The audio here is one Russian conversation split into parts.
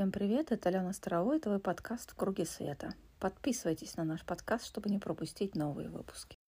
Всем привет, это Алена Старовой, это твой подкаст «В круге света». Подписывайтесь на наш подкаст, чтобы не пропустить новые выпуски.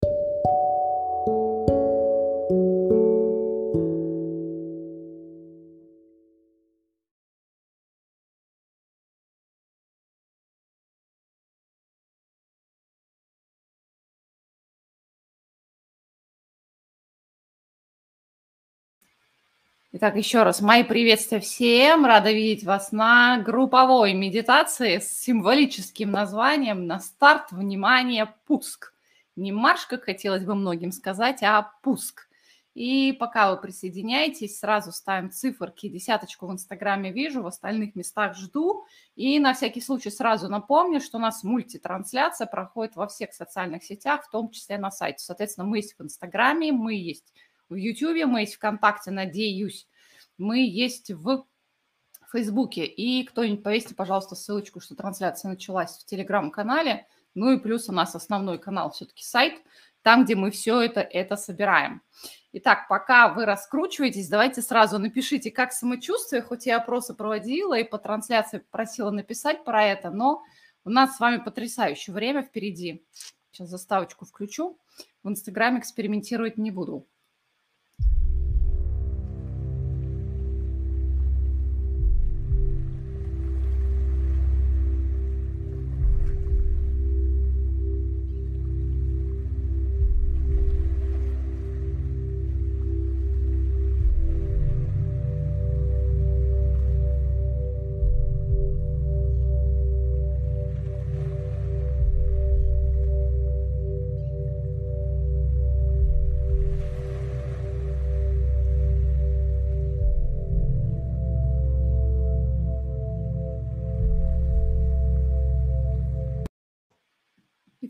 Итак, еще раз, мои приветствия всем. Рада видеть вас на групповой медитации с символическим названием «На старт, внимание, пуск». Не марш, как хотелось бы многим сказать, а пуск. И пока вы присоединяетесь, сразу ставим циферки, десяточку в Инстаграме вижу, в остальных местах жду. И на всякий случай сразу напомню, что у нас мультитрансляция проходит во всех социальных сетях, в том числе на сайте. Соответственно, мы есть в Инстаграме, мы есть в Ютьюбе, мы есть ВКонтакте, надеюсь, мы есть в Фейсбуке. И кто-нибудь повесьте, пожалуйста, ссылочку, что трансляция началась в Телеграм-канале. Ну и плюс у нас основной канал все-таки сайт, там, где мы все это, это собираем. Итак, пока вы раскручиваетесь, давайте сразу напишите, как самочувствие, хоть я опросы проводила и по трансляции просила написать про это, но у нас с вами потрясающее время впереди. Сейчас заставочку включу. В Инстаграме экспериментировать не буду.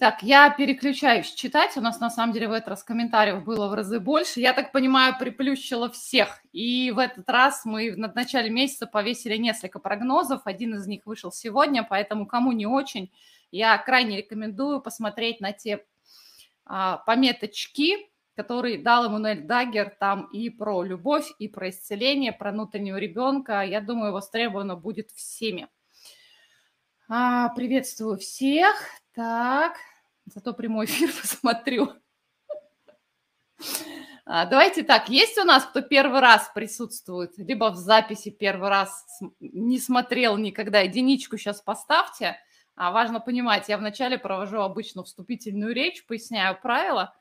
Так, я переключаюсь читать. У нас на самом деле в этот раз комментариев было в разы больше. Я так понимаю, приплющила всех. И в этот раз мы в начале месяца повесили несколько прогнозов. Один из них вышел сегодня, поэтому кому не очень, я крайне рекомендую посмотреть на те а, пометочки, которые дал Эммануэль Даггер там и про любовь, и про исцеление, про внутреннего ребенка. Я думаю, востребовано будет всеми. А, приветствую всех. Так, Зато прямой эфир посмотрю. А, давайте так, есть у нас, кто первый раз присутствует, либо в записи первый раз не смотрел никогда, единичку сейчас поставьте. А важно понимать, я вначале провожу обычно вступительную речь, поясняю правила,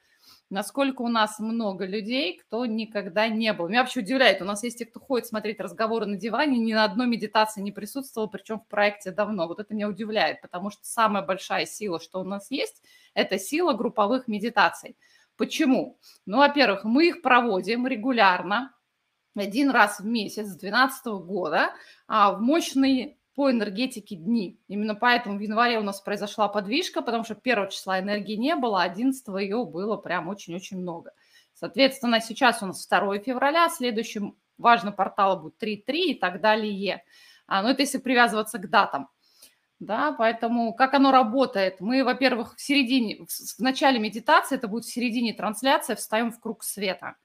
насколько у нас много людей, кто никогда не был. Меня вообще удивляет, у нас есть те, кто ходит смотреть разговоры на диване, ни на одной медитации не присутствовал, причем в проекте давно. Вот это меня удивляет, потому что самая большая сила, что у нас есть – это сила групповых медитаций. Почему? Ну, во-первых, мы их проводим регулярно, один раз в месяц с 2012 года а, в мощные по энергетике дни. Именно поэтому в январе у нас произошла подвижка, потому что 1 числа энергии не было, 11 ее было прям очень-очень много. Соответственно, сейчас у нас 2 февраля, следующим важный портал будет 3.3 и так далее. А, ну, это если привязываться к датам да, поэтому как оно работает? Мы, во-первых, в середине, в начале медитации, это будет в середине трансляции, встаем в круг света.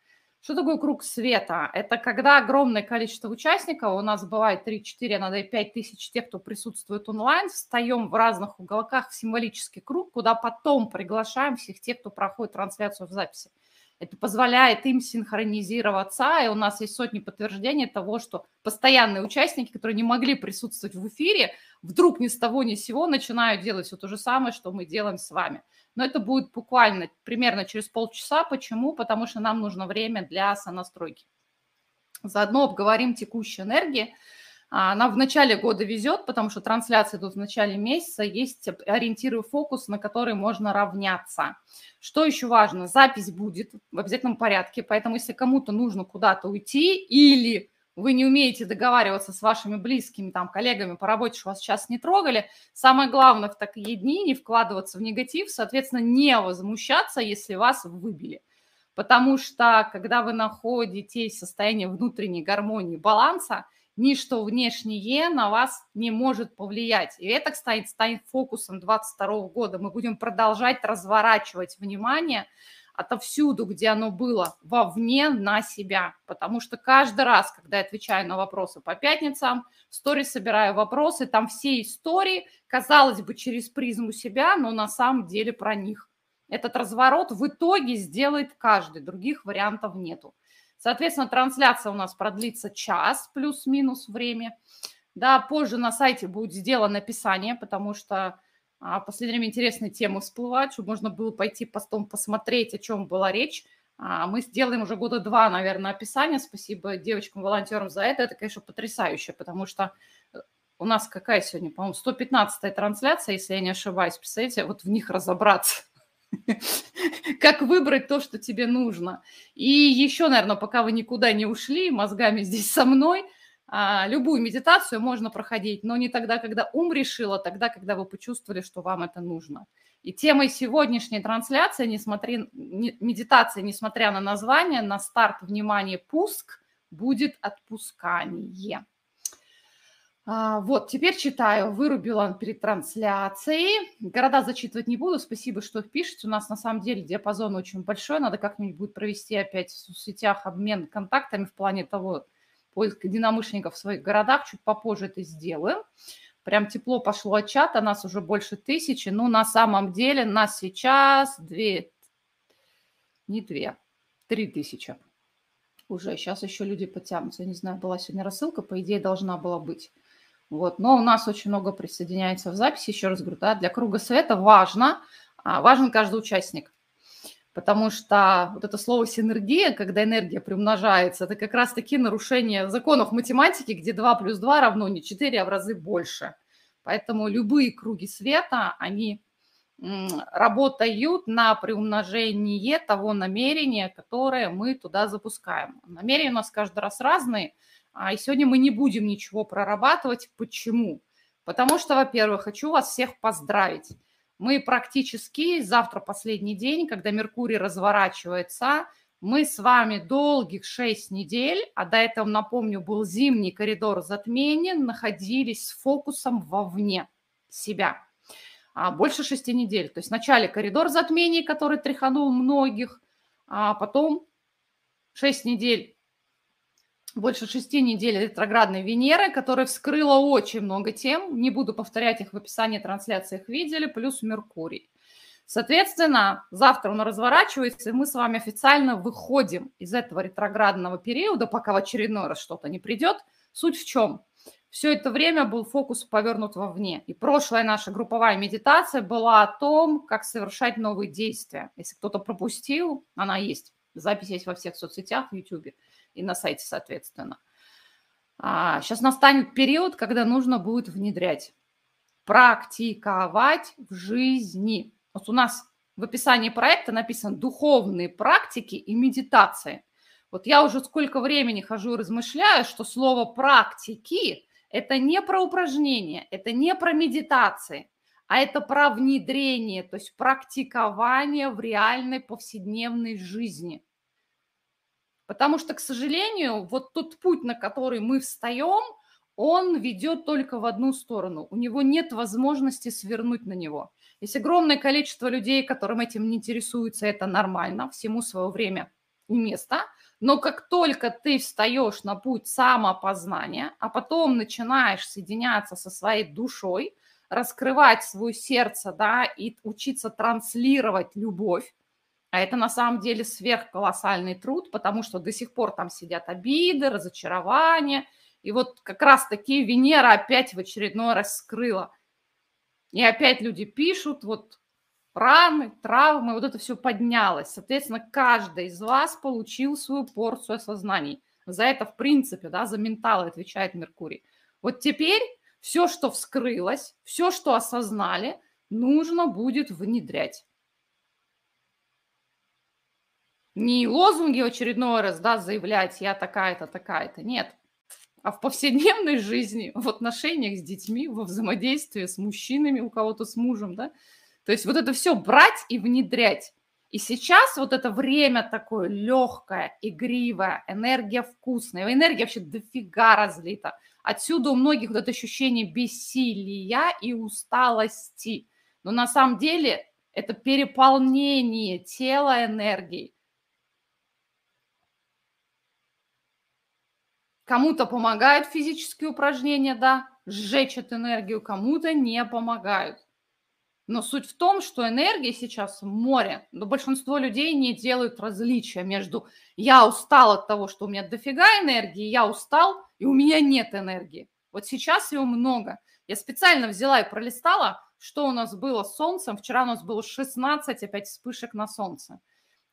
Что такое круг света? Это когда огромное количество участников, у нас бывает 3, 4, иногда и 5 тысяч тех, кто присутствует онлайн, встаем в разных уголках в символический круг, куда потом приглашаем всех тех, кто проходит трансляцию в записи. Это позволяет им синхронизироваться, и у нас есть сотни подтверждений того, что постоянные участники, которые не могли присутствовать в эфире, вдруг ни с того ни с сего начинают делать все то же самое, что мы делаем с вами. Но это будет буквально примерно через полчаса. Почему? Потому что нам нужно время для сонастройки. Заодно обговорим текущие энергии, она в начале года везет, потому что трансляции идут в начале месяца, есть ориентиры фокус, на которые можно равняться. Что еще важно? Запись будет в обязательном порядке, поэтому если кому-то нужно куда-то уйти или вы не умеете договариваться с вашими близкими, там, коллегами по работе, что вас сейчас не трогали, самое главное в такие дни не вкладываться в негатив, соответственно, не возмущаться, если вас выбили. Потому что, когда вы находитесь в состоянии внутренней гармонии, баланса, ничто внешнее на вас не может повлиять. И это, кстати, станет фокусом 2022 года. Мы будем продолжать разворачивать внимание отовсюду, где оно было, вовне на себя. Потому что каждый раз, когда я отвечаю на вопросы по пятницам, в сторис собираю вопросы, там все истории, казалось бы, через призму себя, но на самом деле про них. Этот разворот в итоге сделает каждый, других вариантов нету. Соответственно, трансляция у нас продлится час плюс-минус время. Да, позже на сайте будет сделано описание, потому что а, в последнее время интересные темы всплывают, чтобы можно было пойти постом посмотреть, о чем была речь. А, мы сделаем уже года два, наверное, описание. Спасибо девочкам-волонтерам за это. Это, конечно, потрясающе, потому что э, у нас какая сегодня, по-моему, 115-я трансляция, если я не ошибаюсь. Представляете, вот в них разобраться. Как выбрать то, что тебе нужно. И еще, наверное, пока вы никуда не ушли, мозгами здесь со мной, а, любую медитацию можно проходить, но не тогда, когда ум решил, а тогда, когда вы почувствовали, что вам это нужно. И темой сегодняшней трансляции, несмотря, не, медитации, несмотря на название, на старт, внимание, пуск, будет отпускание. А, вот, теперь читаю. Вырубила перед трансляцией. Города зачитывать не буду. Спасибо, что пишете. У нас на самом деле диапазон очень большой. Надо как-нибудь будет провести опять в соцсетях обмен контактами в плане того, поиск единомышленников в своих городах. Чуть попозже это сделаем. Прям тепло пошло от чата. Нас уже больше тысячи. Ну, на самом деле нас сейчас две, не две, три тысячи уже. Сейчас еще люди потянутся. Я не знаю, была сегодня рассылка, по идее, должна была быть. Вот. Но у нас очень много присоединяется в записи. Еще раз говорю, да, для круга света важно, а, важен каждый участник. Потому что вот это слово синергия, когда энергия приумножается, это как раз-таки нарушение законов математики, где 2 плюс 2 равно не 4, а в разы больше. Поэтому любые круги света, они работают на приумножение того намерения, которое мы туда запускаем. Намерения у нас каждый раз разные – и сегодня мы не будем ничего прорабатывать. Почему? Потому что, во-первых, хочу вас всех поздравить. Мы практически, завтра последний день, когда Меркурий разворачивается, мы с вами долгих 6 недель, а до этого, напомню, был зимний коридор затмения, находились с фокусом вовне себя. А больше 6 недель. То есть вначале коридор затмений, который тряханул многих, а потом 6 недель больше шести недель ретроградной Венеры, которая вскрыла очень много тем. Не буду повторять их в описании трансляции, их видели, плюс Меркурий. Соответственно, завтра он разворачивается, и мы с вами официально выходим из этого ретроградного периода, пока в очередной раз что-то не придет. Суть в чем? Все это время был фокус повернут вовне. И прошлая наша групповая медитация была о том, как совершать новые действия. Если кто-то пропустил, она есть. Запись есть во всех соцсетях, в YouTube и на сайте, соответственно. А, сейчас настанет период, когда нужно будет внедрять, практиковать в жизни. Вот у нас в описании проекта написано «духовные практики и медитации». Вот я уже сколько времени хожу и размышляю, что слово «практики» – это не про упражнения, это не про медитации, а это про внедрение, то есть практикование в реальной повседневной жизни. Потому что, к сожалению, вот тот путь, на который мы встаем, он ведет только в одну сторону. У него нет возможности свернуть на него. Есть огромное количество людей, которым этим не интересуется, это нормально, всему свое время и место. Но как только ты встаешь на путь самоопознания, а потом начинаешь соединяться со своей душой, раскрывать свое сердце, да, и учиться транслировать любовь, а это на самом деле сверхколоссальный труд, потому что до сих пор там сидят обиды, разочарования. И вот как раз-таки Венера опять в очередной раз скрыла. И опять люди пишут, вот раны, травмы, вот это все поднялось. Соответственно, каждый из вас получил свою порцию осознаний. За это, в принципе, да, за менталы отвечает Меркурий. Вот теперь все, что вскрылось, все, что осознали, нужно будет внедрять. Не лозунги очередной раз, да, заявлять, я такая-то, такая-то, нет. А в повседневной жизни, в отношениях с детьми, во взаимодействии с мужчинами, у кого-то с мужем, да. То есть вот это все брать и внедрять. И сейчас вот это время такое легкое, игривое, энергия вкусная, энергия вообще дофига разлита. Отсюда у многих вот это ощущение бессилия и усталости. Но на самом деле это переполнение тела энергией. Кому-то помогают физические упражнения, да, сжечь эту энергию, кому-то не помогают. Но суть в том, что энергии сейчас море, но большинство людей не делают различия между я устал от того, что у меня дофига энергии, я устал, и у меня нет энергии. Вот сейчас его много. Я специально взяла и пролистала, что у нас было с солнцем. Вчера у нас было 16 опять вспышек на солнце.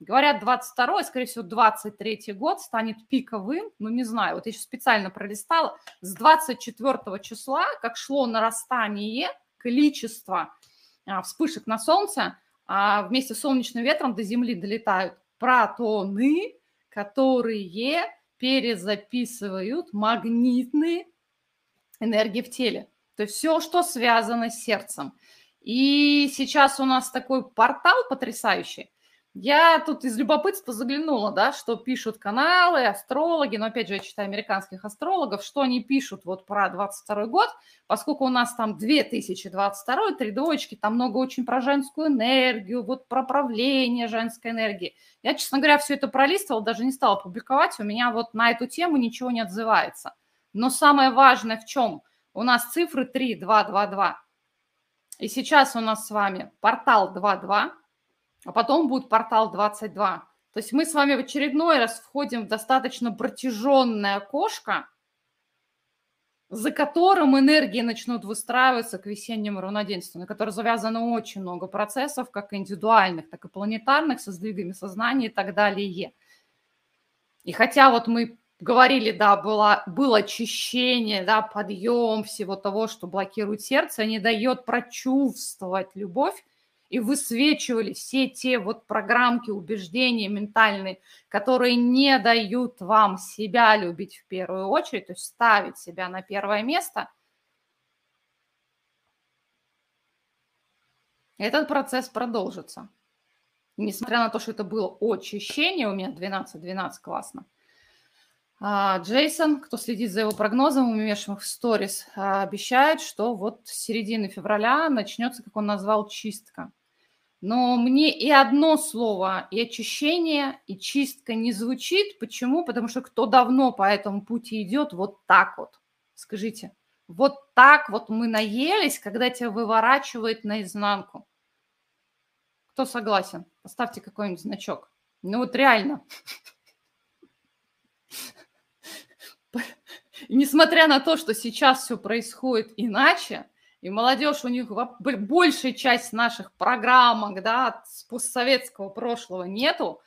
Говорят, 22 скорее всего, 23 год станет пиковым, ну, не знаю, вот я еще специально пролистала, с 24 числа, как шло нарастание количества а, вспышек на Солнце, а вместе с солнечным ветром до Земли долетают протоны, которые перезаписывают магнитные энергии в теле. То есть все, что связано с сердцем. И сейчас у нас такой портал потрясающий. Я тут из любопытства заглянула, да, что пишут каналы, астрологи, но опять же я читаю американских астрологов, что они пишут вот про 22 год, поскольку у нас там 2022, три двоечки, там много очень про женскую энергию, вот про правление женской энергии. Я, честно говоря, все это пролистывала, даже не стала публиковать, у меня вот на эту тему ничего не отзывается. Но самое важное в чем? У нас цифры 3, 2, 2, 2. И сейчас у нас с вами портал 2, 2, а потом будет портал 22. То есть мы с вами в очередной раз входим в достаточно протяженное окошко, за которым энергии начнут выстраиваться к весеннему равноденствию, на которое завязано очень много процессов, как индивидуальных, так и планетарных, со сдвигами сознания и так далее. И хотя вот мы говорили, да, было, было очищение, да, подъем всего того, что блокирует сердце, не дает прочувствовать любовь, и высвечивали все те вот программки, убеждения ментальные, которые не дают вам себя любить в первую очередь, то есть ставить себя на первое место, этот процесс продолжится. Несмотря на то, что это было очищение, у меня 12-12 классно, а, Джейсон, кто следит за его прогнозом, умешанных в сторис, а, обещает, что вот с середины февраля начнется, как он назвал, чистка. Но мне и одно слово, и очищение, и чистка не звучит. Почему? Потому что кто давно по этому пути идет, вот так вот. Скажите, вот так вот мы наелись, когда тебя выворачивает наизнанку. Кто согласен? Поставьте какой-нибудь значок. Ну вот реально. Несмотря на то, что сейчас все происходит иначе, и молодежь у них большая часть наших программок, да, с постсоветского прошлого нету,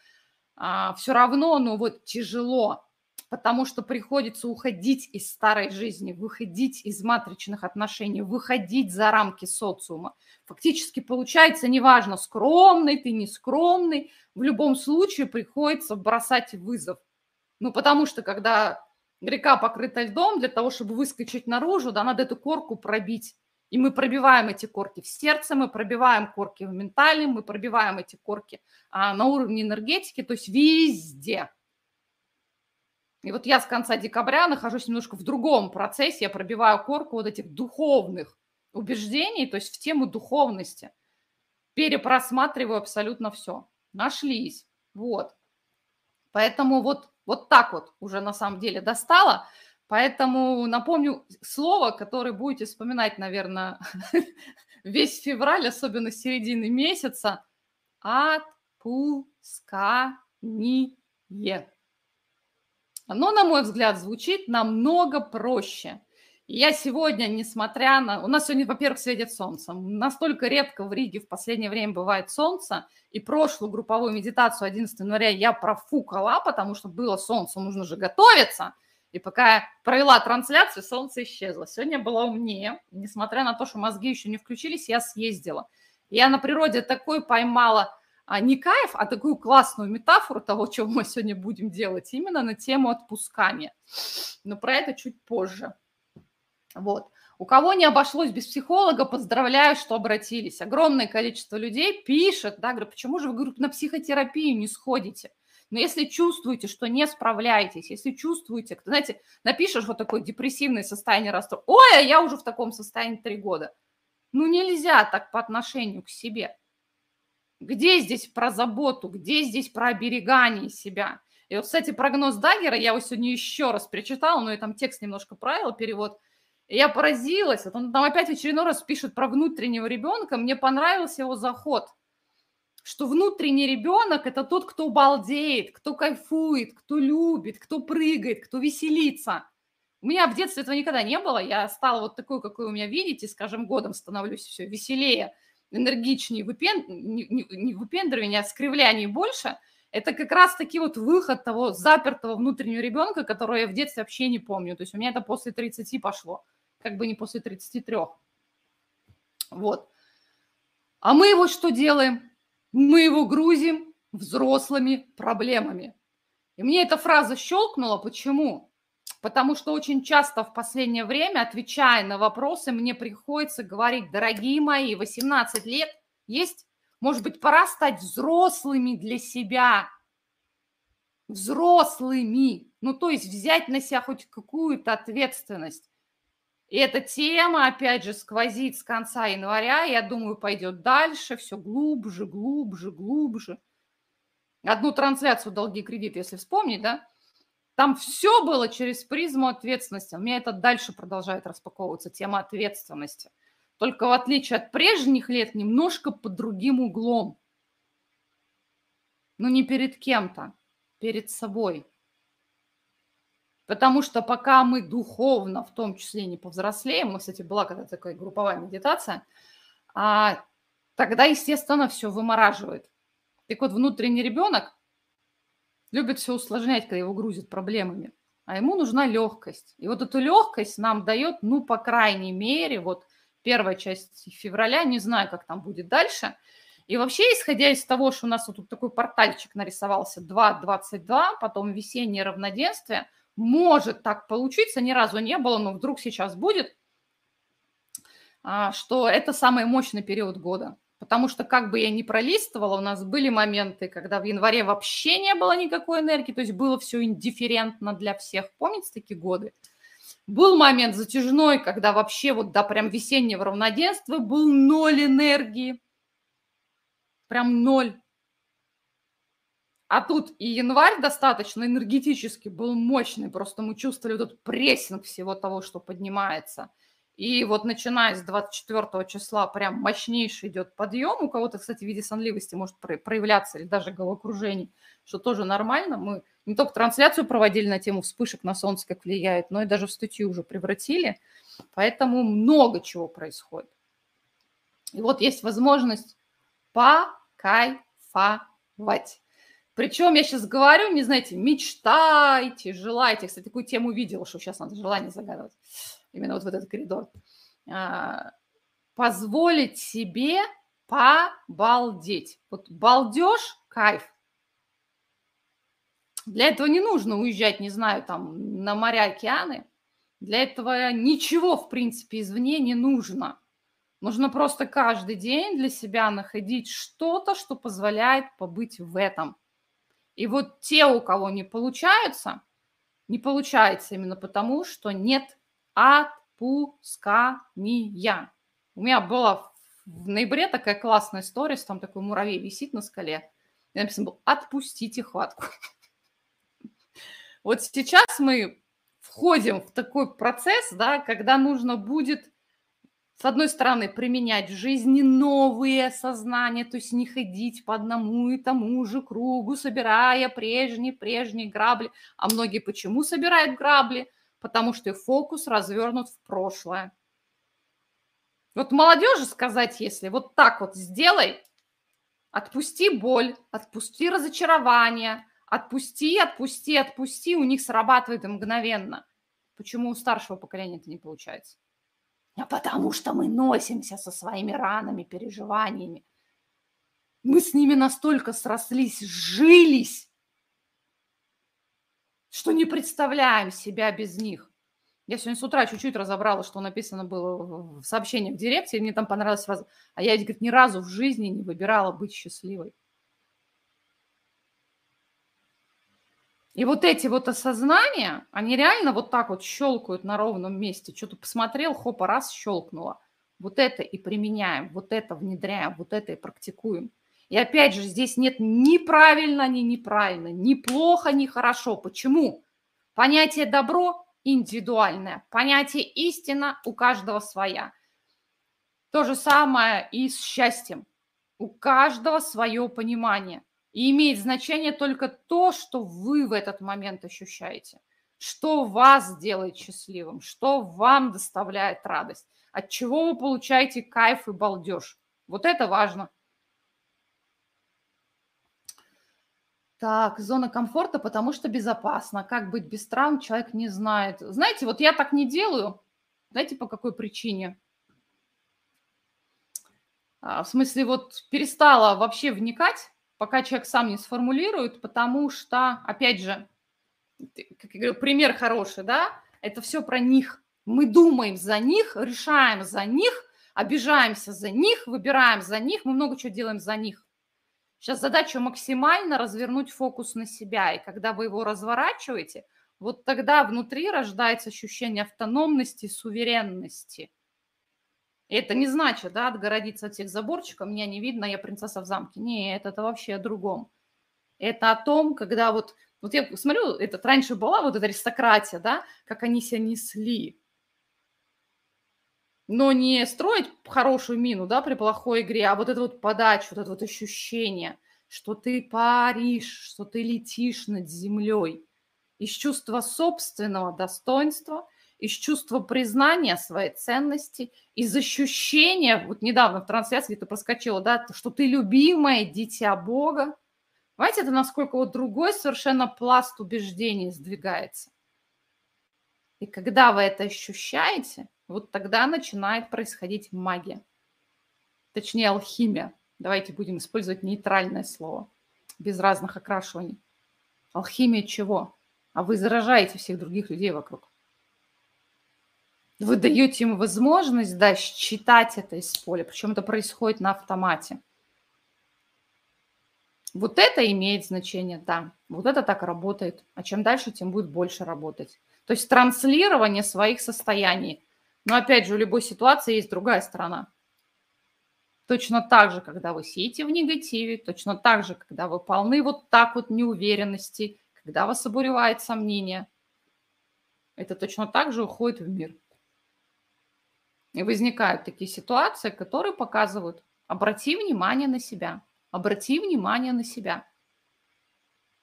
а, все равно, ну вот тяжело, потому что приходится уходить из старой жизни, выходить из матричных отношений, выходить за рамки социума. Фактически получается, неважно, скромный ты, не скромный, в любом случае приходится бросать вызов. Ну, потому что когда река покрыта льдом, для того, чтобы выскочить наружу, да, надо эту корку пробить. И мы пробиваем эти корки в сердце, мы пробиваем корки в ментальном, мы пробиваем эти корки а, на уровне энергетики, то есть везде. И вот я с конца декабря нахожусь немножко в другом процессе, я пробиваю корку вот этих духовных убеждений, то есть в тему духовности. Перепросматриваю абсолютно все. Нашлись. Вот. Поэтому вот, вот так вот уже на самом деле достала. Поэтому напомню слово, которое будете вспоминать, наверное, весь февраль, особенно середины месяца. Отпускание. Оно, на мой взгляд, звучит намного проще. я сегодня, несмотря на... У нас сегодня, во-первых, светит солнце. Настолько редко в Риге в последнее время бывает солнце. И прошлую групповую медитацию 11 января я профукала, потому что было солнце, нужно же готовиться – и пока я провела трансляцию, солнце исчезло. Сегодня была умнее. Несмотря на то, что мозги еще не включились, я съездила. Я на природе такой поймала а, не кайф, а такую классную метафору того, чего мы сегодня будем делать, именно на тему отпускания. Но про это чуть позже. Вот. У кого не обошлось без психолога, поздравляю, что обратились. Огромное количество людей пишет, да, говорю, почему же вы говорю, на психотерапию не сходите? Но если чувствуете, что не справляетесь, если чувствуете, знаете, напишешь вот такое депрессивное состояние расстройства, ой, а я уже в таком состоянии три года. Ну нельзя так по отношению к себе. Где здесь про заботу, где здесь про оберегание себя? И вот, кстати, прогноз Даггера я его сегодня еще раз перечитала, но я там текст немножко правила, перевод. И я поразилась. Вот он там опять в очередной раз пишет про внутреннего ребенка. Мне понравился его заход, что внутренний ребенок – это тот, кто балдеет, кто кайфует, кто любит, кто прыгает, кто веселится. У меня в детстве этого никогда не было. Я стала вот такой, какой вы меня видите, с каждым годом становлюсь все веселее, энергичнее, выпен... не, не, не выпендривание, а скривляние больше – это как раз-таки вот выход того запертого внутреннего ребенка, которого я в детстве вообще не помню. То есть у меня это после 30 пошло, как бы не после 33. Вот. А мы его что делаем? Мы его грузим взрослыми проблемами. И мне эта фраза щелкнула. Почему? Потому что очень часто в последнее время, отвечая на вопросы, мне приходится говорить, дорогие мои, 18 лет есть может быть, пора стать взрослыми для себя. Взрослыми. Ну, то есть взять на себя хоть какую-то ответственность. И эта тема, опять же, сквозит с конца января. Я думаю, пойдет дальше, все глубже, глубже, глубже. Одну трансляцию «Долги кредит», если вспомнить, да, там все было через призму ответственности. У меня это дальше продолжает распаковываться, тема ответственности – только в отличие от прежних лет немножко под другим углом. Ну не перед кем-то, перед собой. Потому что пока мы духовно, в том числе не повзрослеем, нас, кстати, была когда-то такая групповая медитация, а тогда, естественно, все вымораживает. Так вот, внутренний ребенок любит все усложнять, когда его грузят проблемами. А ему нужна легкость. И вот эту легкость нам дает, ну, по крайней мере, вот первая часть февраля, не знаю, как там будет дальше. И вообще, исходя из того, что у нас вот тут такой портальчик нарисовался 2.22, потом весеннее равноденствие, может так получиться, ни разу не было, но вдруг сейчас будет, а, что это самый мощный период года. Потому что как бы я ни пролистывала, у нас были моменты, когда в январе вообще не было никакой энергии, то есть было все индифферентно для всех. Помните такие годы? Был момент затяжной, когда вообще вот до прям весеннего равноденствия был ноль энергии. Прям ноль. А тут и январь достаточно энергетически был мощный, просто мы чувствовали вот этот прессинг всего того, что поднимается. И вот начиная с 24 числа прям мощнейший идет подъем. У кого-то, кстати, в виде сонливости может проявляться или даже головокружений, что тоже нормально. Мы не только трансляцию проводили на тему вспышек на солнце, как влияет, но и даже в статью уже превратили. Поэтому много чего происходит. И вот есть возможность покайфовать. Причем я сейчас говорю, не знаете, мечтайте, желайте. Кстати, такую тему видела, что сейчас надо желание загадывать. Именно вот в этот коридор. А, позволить себе побалдеть. Вот балдеж – кайф. Для этого не нужно уезжать, не знаю, там на моря, океаны. Для этого ничего, в принципе, извне не нужно. Нужно просто каждый день для себя находить что-то, что позволяет побыть в этом. И вот те, у кого не получается, не получается именно потому, что нет отпускания. У меня была в ноябре такая классная история, там такой муравей висит на скале. И написано было «Отпустите хватку». Вот сейчас мы входим в такой процесс, да, когда нужно будет, с одной стороны, применять в жизни новые сознания, то есть не ходить по одному и тому же кругу, собирая прежние-прежние грабли. А многие почему собирают грабли? Потому что их фокус развернут в прошлое. Вот молодежи сказать, если вот так вот сделай, отпусти боль, отпусти разочарование – Отпусти, отпусти, отпусти, у них срабатывает мгновенно. Почему у старшего поколения это не получается? А потому что мы носимся со своими ранами, переживаниями. Мы с ними настолько срослись, жились, что не представляем себя без них. Я сегодня с утра чуть-чуть разобрала, что написано было в сообщениях в директе, и мне там понравилось сразу. А я, говорит, ни разу в жизни не выбирала быть счастливой. И вот эти вот осознания, они реально вот так вот щелкают на ровном месте. Что-то посмотрел, хопа, раз, щелкнуло. Вот это и применяем, вот это внедряем, вот это и практикуем. И опять же, здесь нет ни правильно, ни неправильно, ни плохо, ни хорошо. Почему? Понятие добро индивидуальное, понятие истина у каждого своя. То же самое и с счастьем. У каждого свое понимание. И имеет значение только то, что вы в этот момент ощущаете, что вас делает счастливым, что вам доставляет радость, от чего вы получаете кайф и балдеж. Вот это важно. Так, зона комфорта, потому что безопасно. Как быть без травм, человек не знает. Знаете, вот я так не делаю. Знаете, по какой причине? А, в смысле, вот перестала вообще вникать, пока человек сам не сформулирует, потому что, опять же, как я говорю, пример хороший, да, это все про них. Мы думаем за них, решаем за них, обижаемся за них, выбираем за них, мы много чего делаем за них. Сейчас задача максимально развернуть фокус на себя, и когда вы его разворачиваете, вот тогда внутри рождается ощущение автономности, суверенности. Это не значит, да, отгородиться от всех заборчиков, меня не видно, я принцесса в замке. Нет, это вообще о другом. Это о том, когда вот, вот я смотрю, этот раньше была вот эта аристократия, да, как они себя несли но не строить хорошую мину, да, при плохой игре, а вот эту вот подачу, вот это вот ощущение, что ты паришь, что ты летишь над землей. Из чувства собственного достоинства, из чувства признания своей ценности, из ощущения, вот недавно в трансляции где-то проскочила, да, что ты любимое дитя Бога. Понимаете, это насколько вот другой совершенно пласт убеждений сдвигается. И когда вы это ощущаете – вот тогда начинает происходить магия. Точнее, алхимия. Давайте будем использовать нейтральное слово, без разных окрашиваний. Алхимия чего? А вы заражаете всех других людей вокруг. Вы даете им возможность, да, считать это из поля, причем это происходит на автомате. Вот это имеет значение, да. Вот это так работает. А чем дальше, тем будет больше работать. То есть транслирование своих состояний. Но опять же, у любой ситуации есть другая сторона. Точно так же, когда вы сидите в негативе, точно так же, когда вы полны вот так вот неуверенности, когда вас обуревает сомнение, это точно так же уходит в мир. И возникают такие ситуации, которые показывают, обрати внимание на себя, обрати внимание на себя.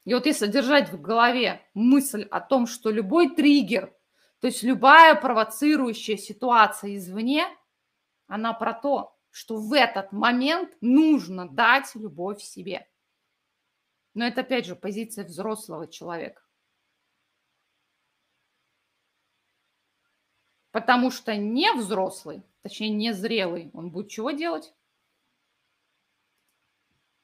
И вот если держать в голове мысль о том, что любой триггер – то есть любая провоцирующая ситуация извне, она про то, что в этот момент нужно дать любовь себе. Но это, опять же, позиция взрослого человека. Потому что не взрослый, точнее не зрелый, он будет чего делать?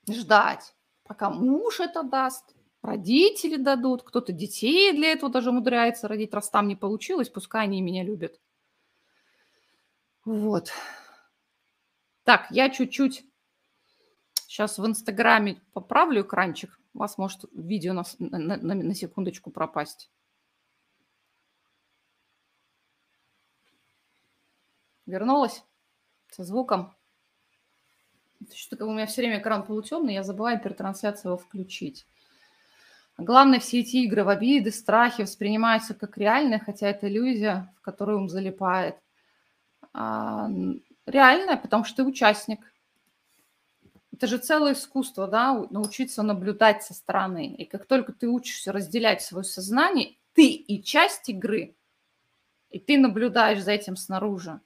Ждать, пока муж это даст, родители дадут, кто-то детей для этого даже умудряется родить, раз там не получилось, пускай они меня любят. Вот. Так, я чуть-чуть сейчас в Инстаграме поправлю экранчик. У вас может видео на, на, на, на секундочку пропасть. Вернулась со звуком. Что-то у меня все время экран полутемный, я забываю перед трансляцией его включить. Главное, все эти игры в обиды, страхи воспринимаются как реальные, хотя это иллюзия, в которую он залипает. А, реальная, потому что ты участник. Это же целое искусство, да, научиться наблюдать со стороны. И как только ты учишься разделять свое сознание, ты и часть игры, и ты наблюдаешь за этим снаружи,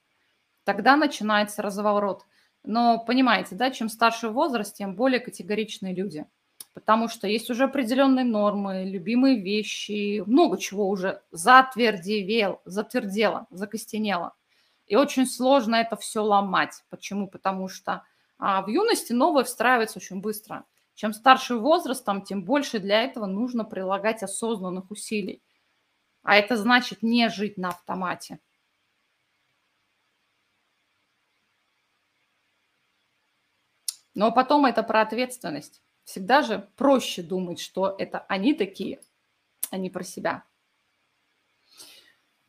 тогда начинается разворот. Но понимаете, да, чем старше возраст, тем более категоричные люди – потому что есть уже определенные нормы, любимые вещи, много чего уже затвердевел, затвердело, закостенело. И очень сложно это все ломать. Почему? Потому что а, в юности новое встраивается очень быстро. Чем старше возрастом, тем больше для этого нужно прилагать осознанных усилий. А это значит не жить на автомате. Но потом это про ответственность. Всегда же проще думать, что это они такие, а не про себя.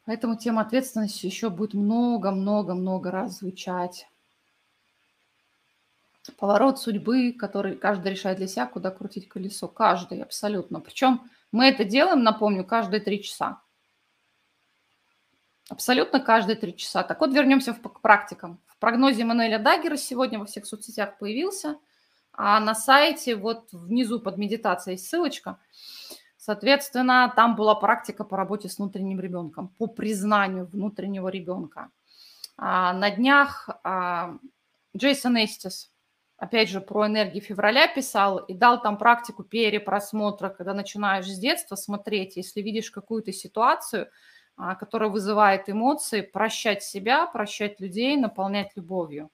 Поэтому тема ответственности еще будет много-много-много раз звучать. Поворот судьбы, который каждый решает для себя, куда крутить колесо. Каждый, абсолютно. Причем мы это делаем, напомню, каждые три часа. Абсолютно каждые три часа. Так вот, вернемся к практикам. В прогнозе Мануэля Даггера сегодня во всех соцсетях появился, а на сайте вот внизу под медитацией ссылочка. Соответственно, там была практика по работе с внутренним ребенком, по признанию внутреннего ребенка. А на днях а, Джейсон Эстис, опять же, про энергии февраля писал и дал там практику перепросмотра, когда начинаешь с детства смотреть, если видишь какую-то ситуацию, которая вызывает эмоции, прощать себя, прощать людей, наполнять любовью.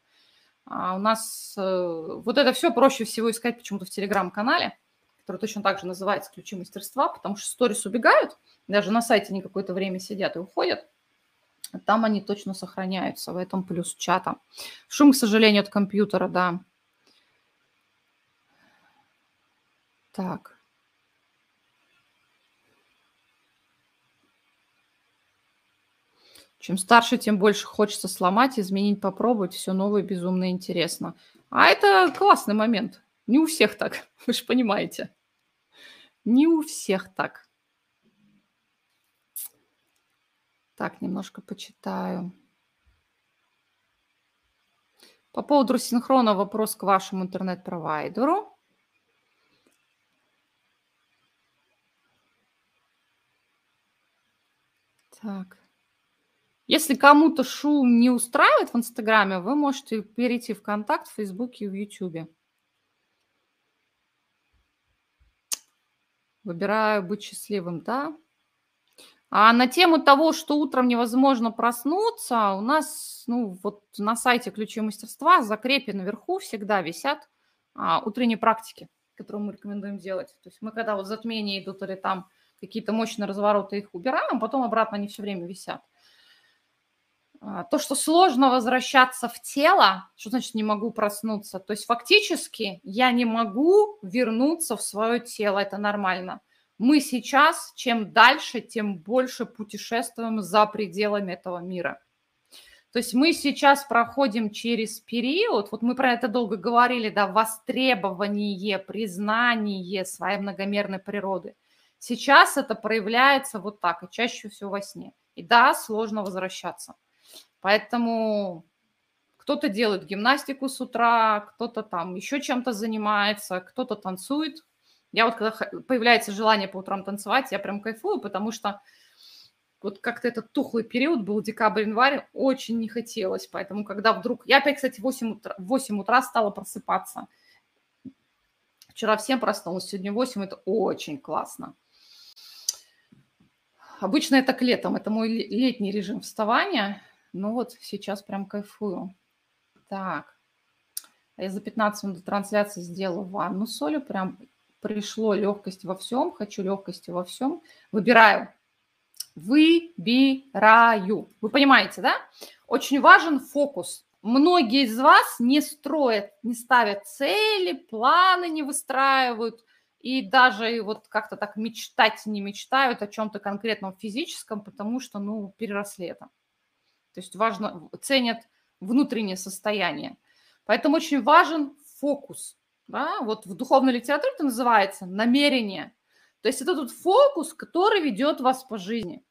А у нас э, вот это все проще всего искать почему-то в телеграм-канале, который точно так же называется «Ключи мастерства», потому что сторис убегают, даже на сайте не какое-то время сидят и уходят. Там они точно сохраняются, в этом плюс чата. Шум, к сожалению, от компьютера, да. Так. Чем старше, тем больше хочется сломать, изменить, попробовать. Все новое, безумно интересно. А это классный момент. Не у всех так, вы же понимаете. Не у всех так. Так, немножко почитаю. По поводу синхрона вопрос к вашему интернет-провайдеру. Так. Если кому-то шум не устраивает в Инстаграме, вы можете перейти в контакт в Фейсбуке и в Ютубе. Выбираю быть счастливым, да? А на тему того, что утром невозможно проснуться, у нас, ну, вот на сайте «Ключи мастерства» закрепе наверху всегда висят а, утренние практики, которые мы рекомендуем делать. То есть мы, когда вот затмения идут или там какие-то мощные развороты, их убираем, потом обратно они все время висят. А, то, что сложно возвращаться в тело, что значит не могу проснуться? То есть фактически я не могу вернуться в свое тело, это нормально. Мы сейчас, чем дальше, тем больше путешествуем за пределами этого мира. То есть мы сейчас проходим через период, вот мы про это долго говорили, да, востребование, признание своей многомерной природы. Сейчас это проявляется вот так, и чаще всего во сне. И да, сложно возвращаться. Поэтому кто-то делает гимнастику с утра, кто-то там еще чем-то занимается, кто-то танцует. Я вот, когда появляется желание по утрам танцевать, я прям кайфую, потому что вот как-то этот тухлый период был, декабрь-январь, очень не хотелось. Поэтому когда вдруг... Я опять, кстати, в 8 утра, в 8 утра стала просыпаться. Вчера всем проснулась, сегодня 8, это очень классно. Обычно это к летом, это мой летний режим вставания. Ну вот сейчас прям кайфую. Так. Я за 15 минут до трансляции сделала ванну с солью. Прям пришло легкость во всем. Хочу легкости во всем. Выбираю. Выбираю. Вы понимаете, да? Очень важен фокус. Многие из вас не строят, не ставят цели, планы не выстраивают и даже вот как-то так мечтать не мечтают о чем-то конкретном физическом, потому что, ну, переросли это. То есть важно, ценят внутреннее состояние. Поэтому очень важен фокус. Да? Вот в духовной литературе это называется намерение. То есть это тот фокус, который ведет вас по жизни.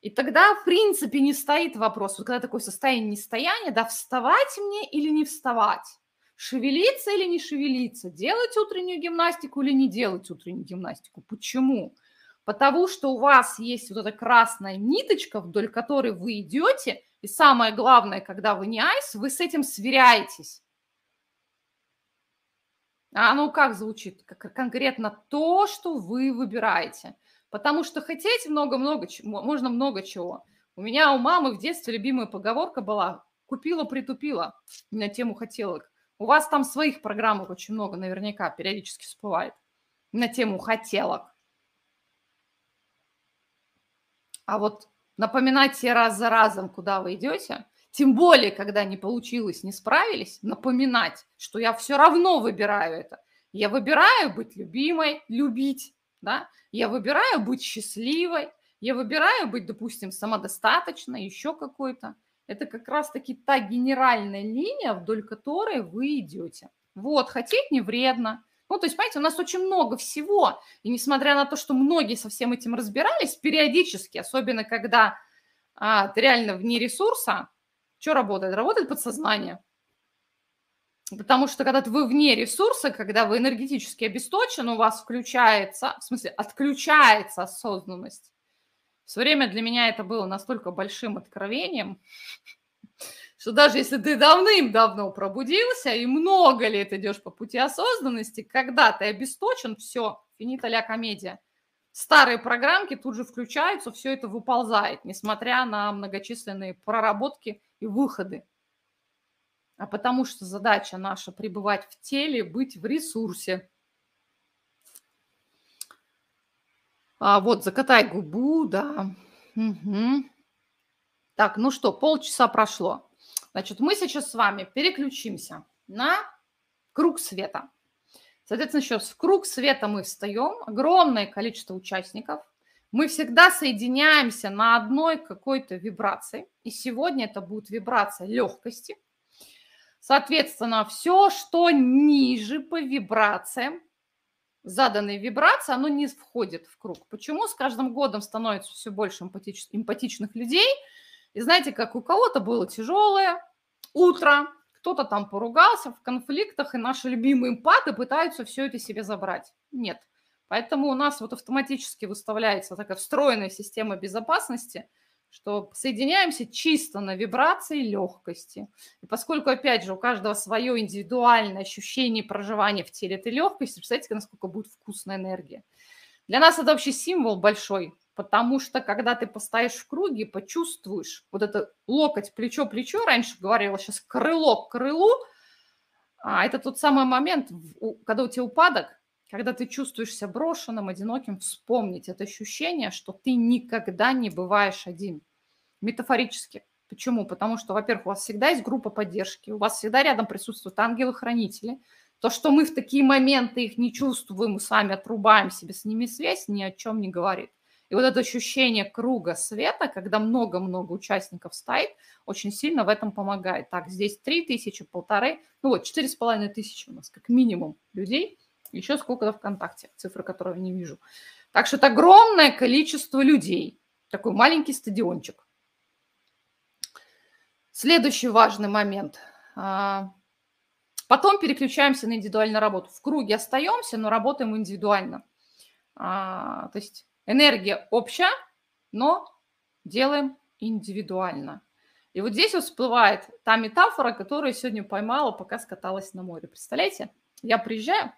И тогда, в принципе, не стоит вопрос, вот когда такое состояние нестояния, да, вставать мне или не вставать, шевелиться или не шевелиться, делать утреннюю гимнастику или не делать утреннюю гимнастику. Почему? Потому что у вас есть вот эта красная ниточка, вдоль которой вы идете, и самое главное, когда вы не айс, вы с этим сверяетесь. А оно как звучит? Как конкретно то, что вы выбираете. Потому что хотеть много-много, можно много чего. У меня у мамы в детстве любимая поговорка была «купила-притупила» на тему хотелок. У вас там своих программок очень много наверняка периодически всплывает на тему хотелок. А вот напоминать себе раз за разом, куда вы идете, тем более, когда не получилось, не справились, напоминать, что я все равно выбираю это. Я выбираю быть любимой, любить, да? Я выбираю быть счастливой, я выбираю быть, допустим, самодостаточной, еще какой-то. это как раз-таки та генеральная линия, вдоль которой вы идете. Вот, хотеть не вредно. Ну, то есть, понимаете, у нас очень много всего. И несмотря на то, что многие со всем этим разбирались, периодически, особенно когда а, ты реально вне ресурса, что работает? Работает подсознание. Потому что когда вы вне ресурса, когда вы энергетически обесточены, у вас включается, в смысле, отключается осознанность. В свое время для меня это было настолько большим откровением, что даже если ты давным-давно пробудился и много лет идешь по пути осознанности, когда ты обесточен, все, финита ля комедия. Старые программки тут же включаются, все это выползает, несмотря на многочисленные проработки и выходы. А потому что задача наша пребывать в теле, быть в ресурсе. А вот закатай губу, да. Угу. Так, ну что, полчаса прошло. Значит, мы сейчас с вами переключимся на круг света. Соответственно, сейчас в круг света мы встаем, огромное количество участников. Мы всегда соединяемся на одной какой-то вибрации. И сегодня это будет вибрация легкости. Соответственно, все, что ниже по вибрациям, заданной вибрации, оно не входит в круг. Почему с каждым годом становится все больше эмпатич, эмпатичных людей? И знаете, как у кого-то было тяжелое утро, кто-то там поругался в конфликтах, и наши любимые эмпаты пытаются все это себе забрать. Нет. Поэтому у нас вот автоматически выставляется такая встроенная система безопасности – что соединяемся чисто на вибрации легкости. И поскольку, опять же, у каждого свое индивидуальное ощущение проживания в теле этой легкости, представьте, насколько будет вкусная энергия. Для нас это вообще символ большой, потому что когда ты постоишь в круге, почувствуешь вот это локоть, плечо, плечо, раньше говорила, сейчас крыло к крылу, а это тот самый момент, когда у тебя упадок, когда ты чувствуешься брошенным, одиноким, вспомнить это ощущение, что ты никогда не бываешь один. Метафорически. Почему? Потому что, во-первых, у вас всегда есть группа поддержки, у вас всегда рядом присутствуют ангелы-хранители. То, что мы в такие моменты их не чувствуем, мы сами отрубаем себе с ними связь, ни о чем не говорит. И вот это ощущение круга света, когда много-много участников стоит, очень сильно в этом помогает. Так, здесь три тысячи, полторы, ну вот, четыре с половиной тысячи у нас как минимум людей – еще сколько-то ВКонтакте, цифры которого не вижу. Так что это огромное количество людей. Такой маленький стадиончик. Следующий важный момент. А, потом переключаемся на индивидуальную работу. В круге остаемся, но работаем индивидуально. А, то есть энергия общая, но делаем индивидуально. И вот здесь вот всплывает та метафора, которую я сегодня поймала, пока скаталась на море. Представляете? Я приезжаю,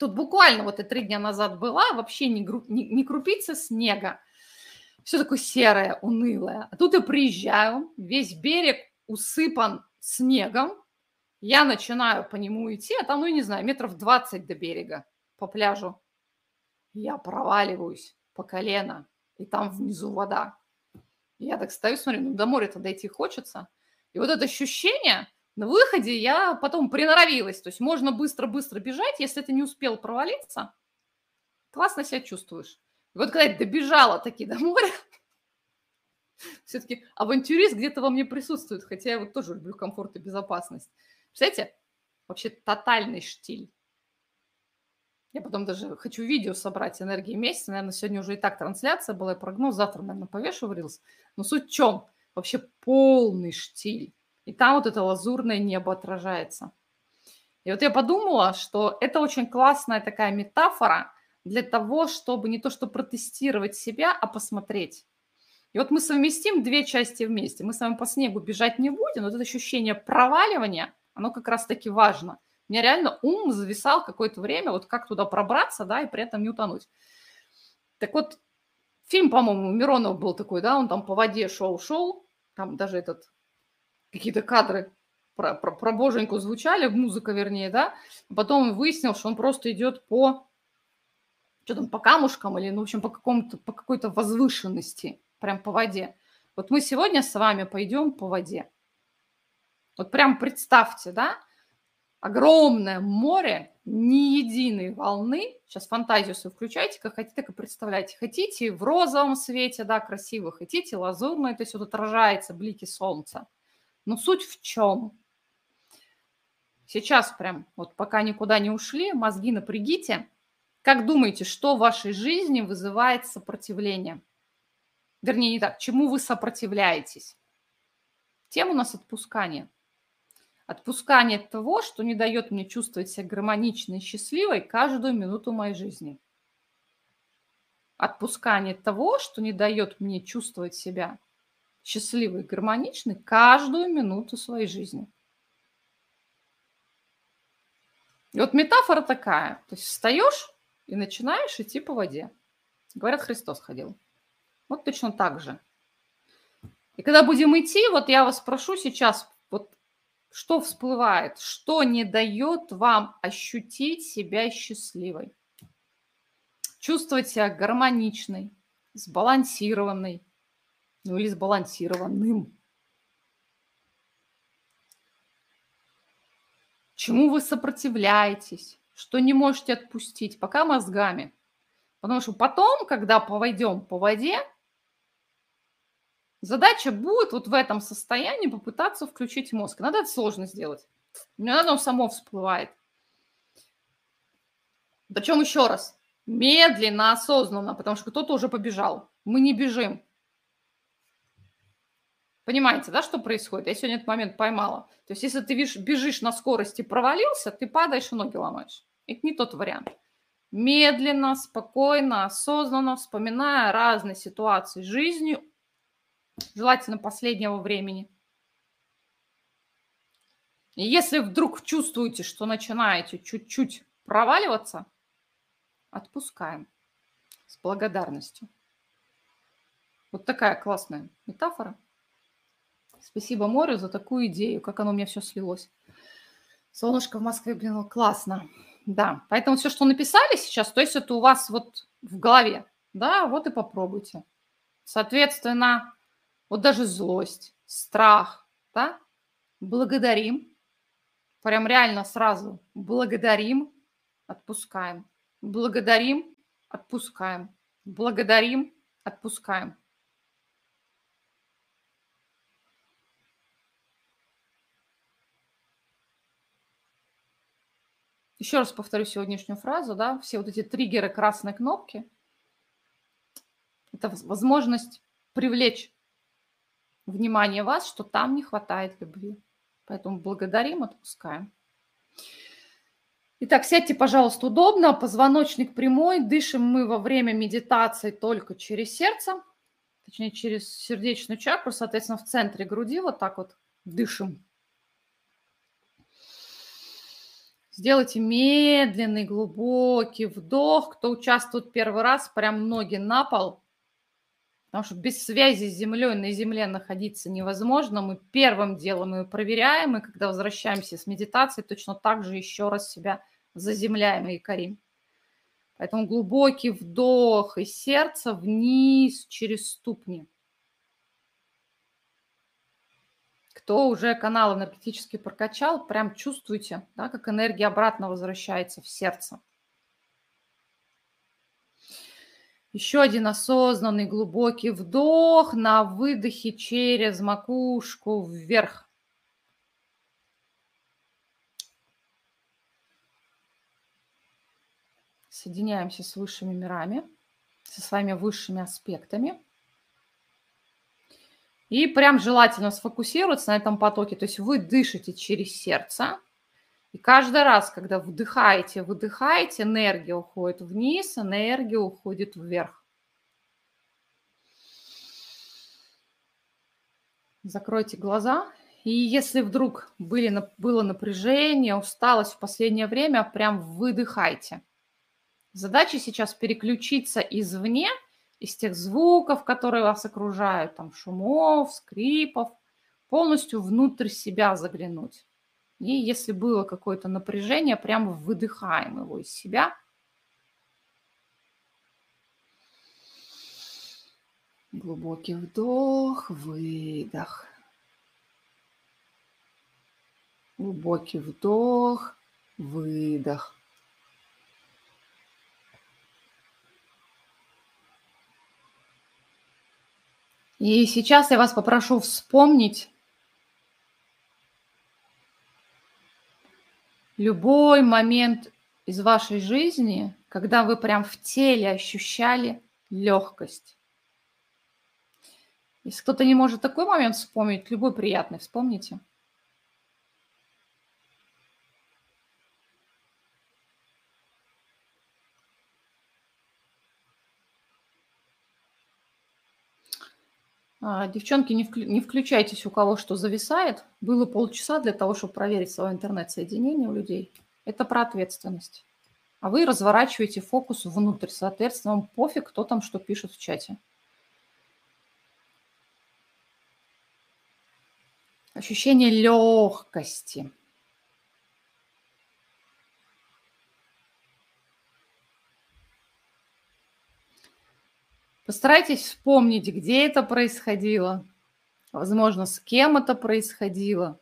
Тут буквально вот и три дня назад была, вообще не, гру, не, не крупица снега. Все такое серое, унылое. А тут я приезжаю, весь берег усыпан снегом. Я начинаю по нему идти, а там, ну, не знаю, метров 20 до берега по пляжу. Я проваливаюсь по колено, и там внизу вода. Я так стою, смотрю, ну, до моря-то дойти хочется. И вот это ощущение – на выходе я потом приноровилась, то есть можно быстро-быстро бежать, если ты не успел провалиться, классно себя чувствуешь. И вот когда я добежала таки до моря, все-таки авантюрист где-то во мне присутствует, хотя я вот тоже люблю комфорт и безопасность. Представляете, вообще тотальный штиль. Я потом даже хочу видео собрать энергии месяца. Наверное, сегодня уже и так трансляция была, и прогноз. Завтра, наверное, повешу в Reels. Но суть в чем? Вообще полный штиль. И там вот это лазурное небо отражается. И вот я подумала, что это очень классная такая метафора для того, чтобы не то что протестировать себя, а посмотреть. И вот мы совместим две части вместе. Мы с вами по снегу бежать не будем, но вот это ощущение проваливания, оно как раз-таки важно. У меня реально ум зависал какое-то время, вот как туда пробраться, да, и при этом не утонуть. Так вот, фильм, по-моему, Миронов был такой, да, он там по воде шел-шел, там даже этот какие-то кадры про, про, про боженьку звучали, музыка вернее, да, потом выяснил, что он просто идет по, что там, по камушкам или, ну, в общем, по, какому-то, по какой-то возвышенности, прям по воде. Вот мы сегодня с вами пойдем по воде. Вот прям представьте, да, огромное море, ни единой волны. Сейчас фантазию свою включайте, как хотите, так и представляйте. Хотите в розовом свете, да, красиво, хотите лазурное, то есть вот отражается блики солнца. Но суть в чем? Сейчас прям, вот пока никуда не ушли, мозги напрягите. Как думаете, что в вашей жизни вызывает сопротивление? Вернее, не так, чему вы сопротивляетесь? Тема у нас отпускание. Отпускание того, что не дает мне чувствовать себя гармоничной и счастливой каждую минуту моей жизни. Отпускание того, что не дает мне чувствовать себя счастливой и гармоничной каждую минуту своей жизни. И вот метафора такая. То есть встаешь и начинаешь идти по воде. Говорят, Христос ходил. Вот точно так же. И когда будем идти, вот я вас прошу сейчас, вот что всплывает, что не дает вам ощутить себя счастливой, чувствовать себя гармоничной, сбалансированной, ну или сбалансированным. чему вы сопротивляетесь, что не можете отпустить, пока мозгами. Потому что потом, когда повойдем по воде, задача будет вот в этом состоянии попытаться включить мозг. Надо это сложно сделать. Мне надо, он само всплывает. Причем еще раз, медленно, осознанно, потому что кто-то уже побежал. Мы не бежим. Понимаете, да, что происходит? Я сегодня этот момент поймала. То есть если ты бежишь на скорости, провалился, ты падаешь и ноги ломаешь. Это не тот вариант. Медленно, спокойно, осознанно, вспоминая разные ситуации жизни, желательно последнего времени. И если вдруг чувствуете, что начинаете чуть-чуть проваливаться, отпускаем с благодарностью. Вот такая классная метафора. Спасибо морю за такую идею, как оно у меня все слилось. Солнышко в Москве, блин, ну, классно. Да, поэтому все, что написали сейчас, то есть это у вас вот в голове, да, вот и попробуйте. Соответственно, вот даже злость, страх, да, благодарим, прям реально сразу благодарим, отпускаем, благодарим, отпускаем, благодарим, отпускаем. Еще раз повторю сегодняшнюю фразу, да, все вот эти триггеры красной кнопки – это возможность привлечь внимание вас, что там не хватает любви. Поэтому благодарим, отпускаем. Итак, сядьте, пожалуйста, удобно, позвоночник прямой, дышим мы во время медитации только через сердце, точнее через сердечную чакру, соответственно, в центре груди вот так вот дышим. Сделайте медленный, глубокий вдох. Кто участвует первый раз, прям ноги на пол. Потому что без связи с землей на земле находиться невозможно. Мы первым делом ее проверяем, и когда возвращаемся с медитации, точно так же еще раз себя заземляем и корим. Поэтому глубокий вдох из сердца вниз через ступни. кто уже канал энергетически прокачал, прям чувствуете, да, как энергия обратно возвращается в сердце. Еще один осознанный глубокий вдох на выдохе через макушку вверх. Соединяемся с высшими мирами, со своими высшими аспектами. И прям желательно сфокусироваться на этом потоке. То есть вы дышите через сердце. И каждый раз, когда вдыхаете, выдыхаете, энергия уходит вниз, энергия уходит вверх. Закройте глаза. И если вдруг были, было напряжение, усталость в последнее время, прям выдыхайте. Задача сейчас переключиться извне – из тех звуков, которые вас окружают, там шумов, скрипов, полностью внутрь себя заглянуть. И если было какое-то напряжение, прямо выдыхаем его из себя. Глубокий вдох, выдох. Глубокий вдох, выдох. И сейчас я вас попрошу вспомнить любой момент из вашей жизни, когда вы прям в теле ощущали легкость. Если кто-то не может такой момент вспомнить, любой приятный вспомните. Девчонки, не, вклю- не включайтесь, у кого что зависает. Было полчаса для того, чтобы проверить свое интернет-соединение у людей. Это про ответственность. А вы разворачиваете фокус внутрь. Соответственно, вам пофиг, кто там что пишет в чате. Ощущение легкости. Постарайтесь вспомнить, где это происходило. Возможно, с кем это происходило.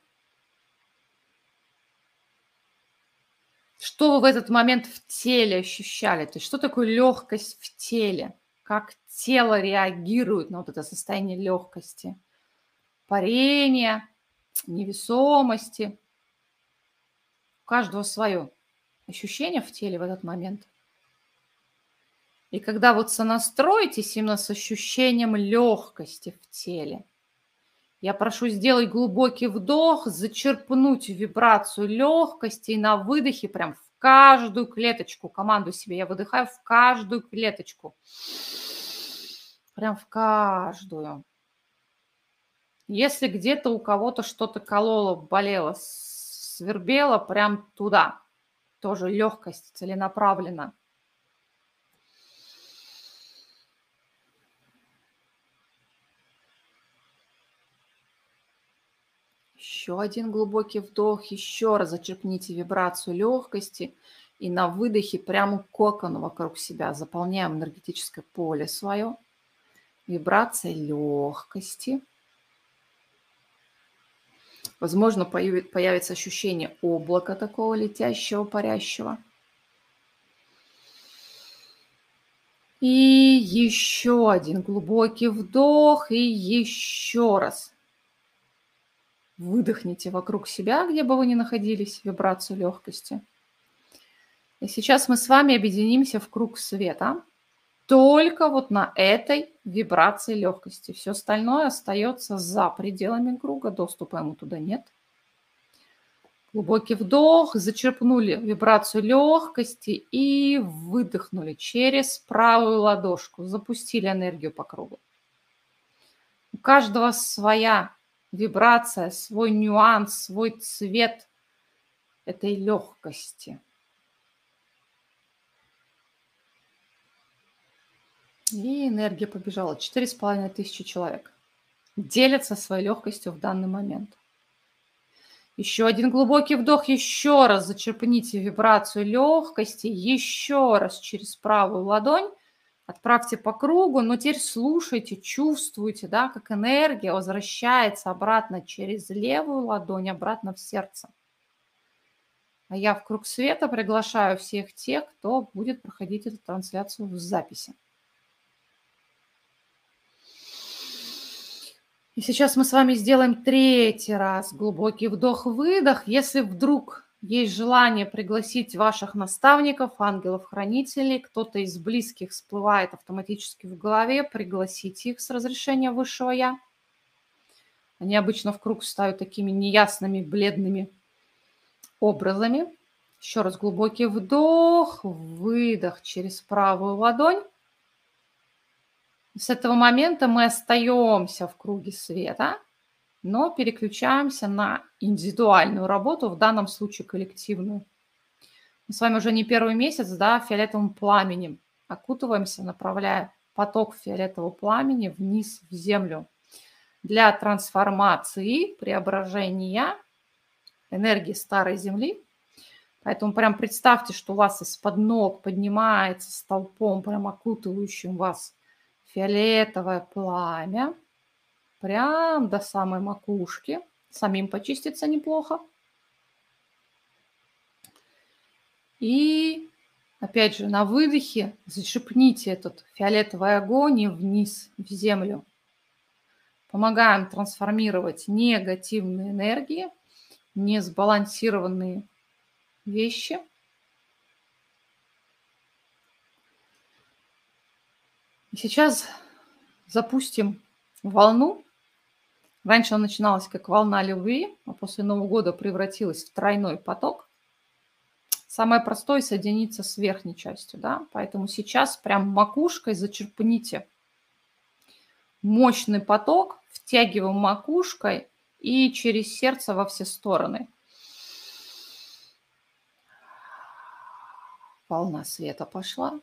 Что вы в этот момент в теле ощущали? То есть что такое легкость в теле? Как тело реагирует на вот это состояние легкости? Парение, невесомости. У каждого свое ощущение в теле в этот момент – и когда вот сонастроитесь именно с ощущением легкости в теле, я прошу сделать глубокий вдох, зачерпнуть вибрацию легкости и на выдохе прям в каждую клеточку, команду себе я выдыхаю в каждую клеточку. Прям в каждую. Если где-то у кого-то что-то кололо, болело, свербело, прям туда. Тоже легкость целенаправленно. Еще один глубокий вдох, еще раз зачерпните вибрацию легкости и на выдохе прямо кокон вокруг себя заполняем энергетическое поле свое. Вибрация легкости. Возможно, появится ощущение облака такого летящего, парящего. И еще один глубокий вдох и еще раз Выдохните вокруг себя, где бы вы ни находились, вибрацию легкости. И сейчас мы с вами объединимся в круг света только вот на этой вибрации легкости. Все остальное остается за пределами круга, доступа ему туда нет. Глубокий вдох, зачерпнули вибрацию легкости и выдохнули через правую ладошку, запустили энергию по кругу. У каждого своя вибрация, свой нюанс, свой цвет этой легкости. И энергия побежала. Четыре с половиной тысячи человек делятся своей легкостью в данный момент. Еще один глубокий вдох, еще раз зачерпните вибрацию легкости, еще раз через правую ладонь Отправьте по кругу, но теперь слушайте, чувствуйте, да, как энергия возвращается обратно через левую ладонь, обратно в сердце. А я в круг света приглашаю всех тех, кто будет проходить эту трансляцию в записи. И сейчас мы с вами сделаем третий раз глубокий вдох-выдох. Если вдруг есть желание пригласить ваших наставников, ангелов-хранителей, кто-то из близких всплывает автоматически в голове, пригласите их с разрешения высшего Я. Они обычно в круг ставят такими неясными, бледными образами. Еще раз глубокий вдох, выдох через правую ладонь. С этого момента мы остаемся в круге света – но переключаемся на индивидуальную работу, в данном случае коллективную. Мы с вами уже не первый месяц, да, фиолетовым пламенем окутываемся, направляя поток фиолетового пламени вниз в землю для трансформации, преображения энергии старой земли. Поэтому прям представьте, что у вас из-под ног поднимается столпом, прям окутывающим вас фиолетовое пламя – прям до самой макушки. Самим почиститься неплохо. И опять же на выдохе зачерпните этот фиолетовый огонь вниз в землю. Помогаем трансформировать негативные энергии, несбалансированные вещи. И сейчас запустим волну. Раньше она начиналась как волна любви, а после Нового года превратилась в тройной поток. Самое простое – соединиться с верхней частью, да, поэтому сейчас прям макушкой зачерпните мощный поток, втягиваем макушкой и через сердце во все стороны. Волна света пошла.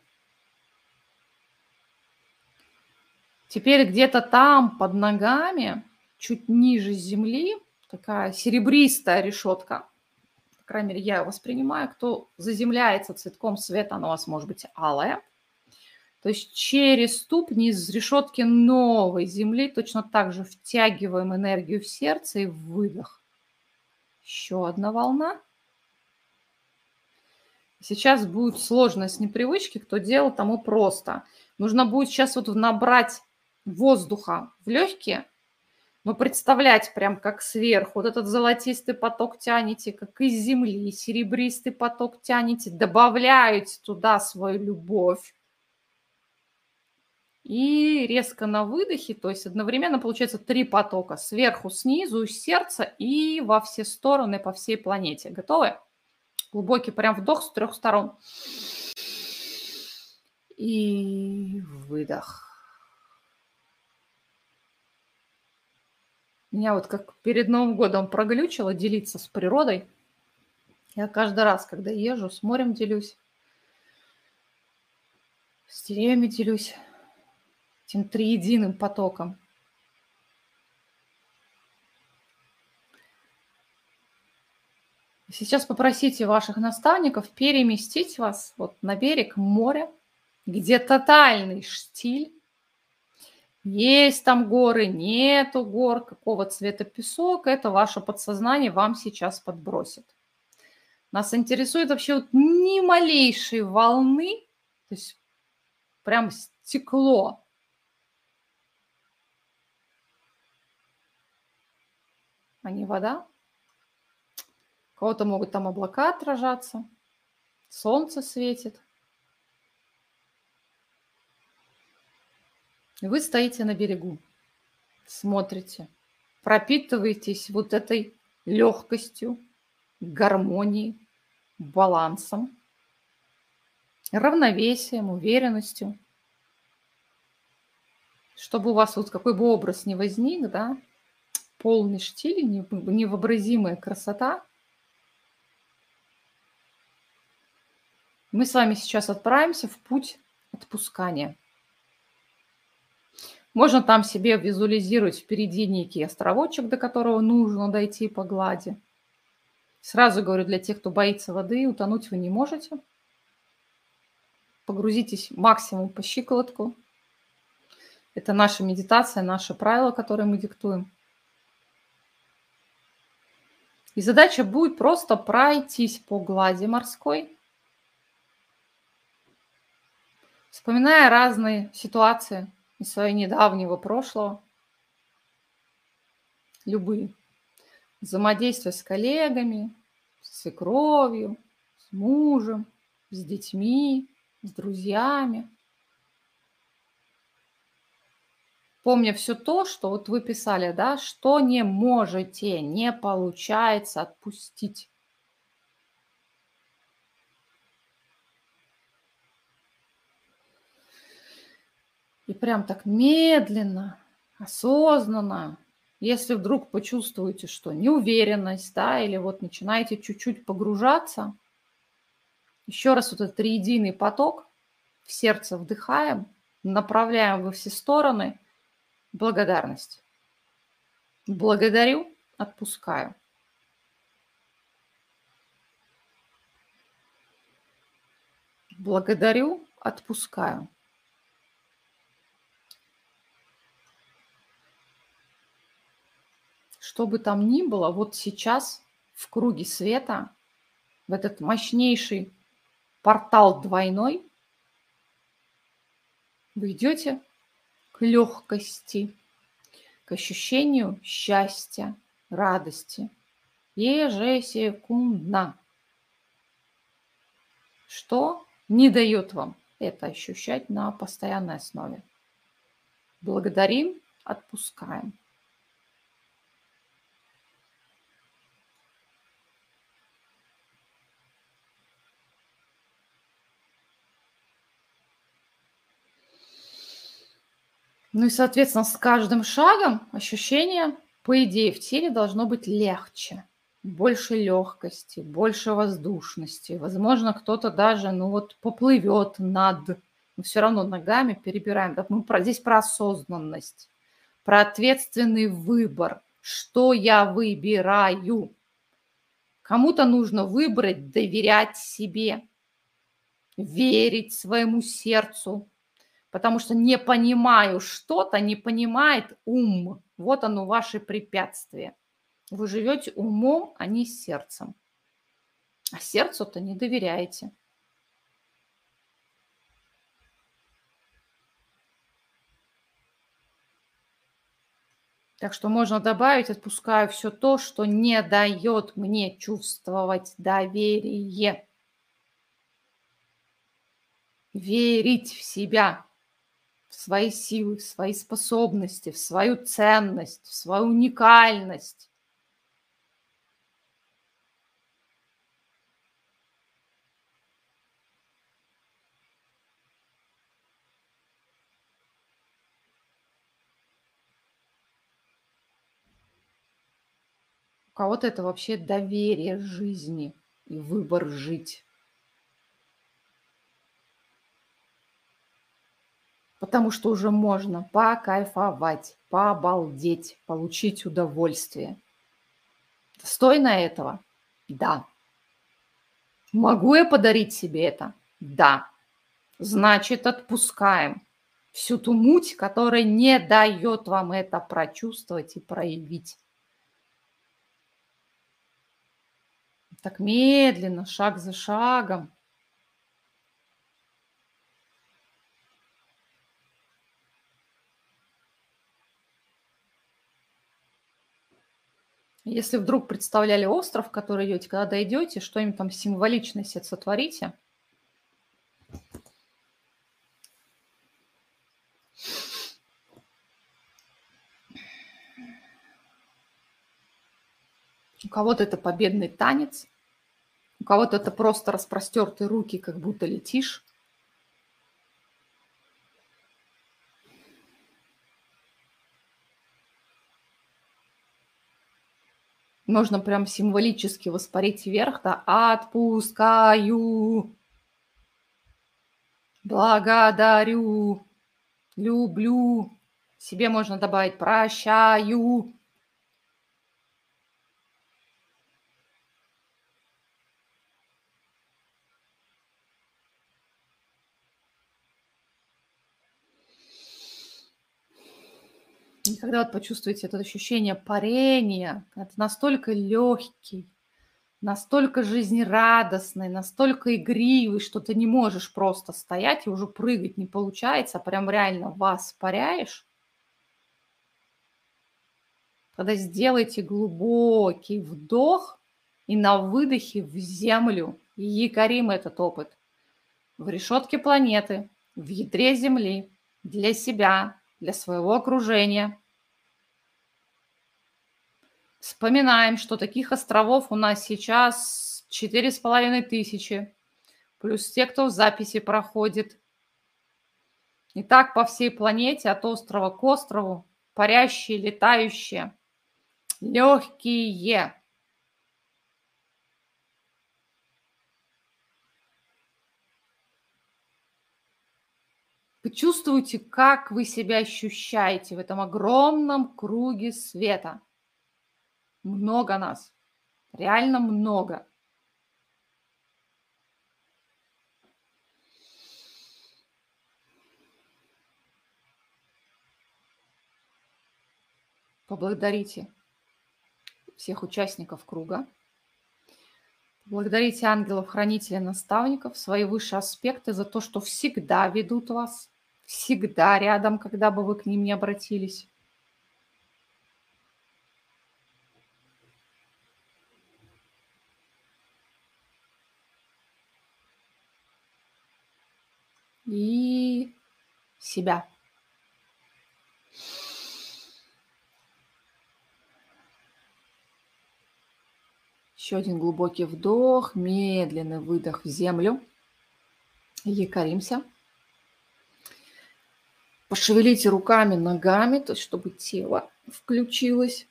Теперь где-то там под ногами, чуть ниже земли, такая серебристая решетка. По крайней мере, я воспринимаю. Кто заземляется цветком света, она у вас может быть алая. То есть через ступни из решетки новой земли точно так же втягиваем энергию в сердце и в выдох. Еще одна волна. Сейчас будет сложность непривычки. Кто делал, тому просто. Нужно будет сейчас вот набрать воздуха в легкие, но представлять прям как сверху. Вот этот золотистый поток тянете, как из земли, серебристый поток тянете, добавляете туда свою любовь. И резко на выдохе, то есть одновременно получается три потока. Сверху, снизу, из сердца и во все стороны по всей планете. Готовы? Глубокий прям вдох с трех сторон. И выдох. Меня вот как перед Новым годом проглючило делиться с природой. Я каждый раз, когда езжу, с морем делюсь, с деревьями делюсь, этим триединым потоком. Сейчас попросите ваших наставников переместить вас вот на берег моря, где тотальный штиль, есть там горы, нету гор, какого цвета песок, это ваше подсознание вам сейчас подбросит. Нас интересует вообще вот ни малейшей волны, то есть прям стекло. А не вода. У кого-то могут там облака отражаться, солнце светит. Вы стоите на берегу, смотрите, пропитываетесь вот этой легкостью, гармонией, балансом, равновесием, уверенностью. Чтобы у вас вот какой бы образ ни возник, да, полный штиль, невообразимая красота. Мы с вами сейчас отправимся в путь отпускания – можно там себе визуализировать впереди некий островочек, до которого нужно дойти по глади. Сразу говорю, для тех, кто боится воды, утонуть вы не можете. Погрузитесь максимум по щиколотку. Это наша медитация, наше правило, которое мы диктуем. И задача будет просто пройтись по глади морской, вспоминая разные ситуации, из своего недавнего прошлого. Любые. Взаимодействие с коллегами, с свекровью, с мужем, с детьми, с друзьями. Помня все то, что вот вы писали, да, что не можете, не получается отпустить. И прям так медленно, осознанно, если вдруг почувствуете, что неуверенность, да, или вот начинаете чуть-чуть погружаться, еще раз вот этот триединый поток в сердце вдыхаем, направляем во все стороны благодарность. Благодарю, отпускаю. Благодарю, отпускаю. Что бы там ни было, вот сейчас в круге света, в этот мощнейший портал двойной, вы идете к легкости, к ощущению счастья, радости ежесекундно. Что не дает вам это ощущать на постоянной основе. Благодарим, отпускаем. Ну и, соответственно, с каждым шагом ощущение, по идее, в теле должно быть легче, больше легкости, больше воздушности. Возможно, кто-то даже, ну вот, поплывет над, но все равно ногами перебираем. Мы про, здесь про осознанность, про ответственный выбор. Что я выбираю? Кому-то нужно выбрать доверять себе, верить своему сердцу, потому что не понимаю что-то, не понимает ум. Вот оно, ваше препятствие. Вы живете умом, а не сердцем. А сердцу-то не доверяете. Так что можно добавить, отпускаю все то, что не дает мне чувствовать доверие. Верить в себя, в свои силы, в свои способности, в свою ценность, в свою уникальность. У кого-то это вообще доверие жизни и выбор жить. Потому что уже можно покайфовать, пообалдеть, получить удовольствие. Достойно этого? Да. Могу я подарить себе это? Да. Значит, отпускаем всю ту муть, которая не дает вам это прочувствовать и проявить. Так медленно, шаг за шагом, Если вдруг представляли остров, который идете, когда дойдете, что-нибудь там символичное себе сотворите. У кого-то это победный танец, у кого-то это просто распростертые руки, как будто летишь. Можно прям символически воспарить вверх, да, отпускаю, благодарю, люблю. Себе можно добавить прощаю. Когда вот почувствуете это ощущение парения, это настолько легкий, настолько жизнерадостный, настолько игривый, что ты не можешь просто стоять и уже прыгать не получается, а прям реально вас паряешь, тогда сделайте глубокий вдох и на выдохе в землю. И якорим этот опыт. В решетке планеты, в ядре Земли, для себя, для своего окружения. Вспоминаем, что таких островов у нас сейчас четыре с половиной тысячи, плюс те, кто в записи проходит. И так по всей планете, от острова к острову, парящие, летающие, легкие. Вы чувствуете, как вы себя ощущаете в этом огромном круге света. Много нас. Реально много. Поблагодарите всех участников круга. Благодарите ангелов, хранителей, наставников, свои высшие аспекты за то, что всегда ведут вас, всегда рядом, когда бы вы к ним не обратились. И себя. Еще один глубокий вдох, медленный выдох в землю. Якоримся. Пошевелите руками, ногами, то есть чтобы тело включилось.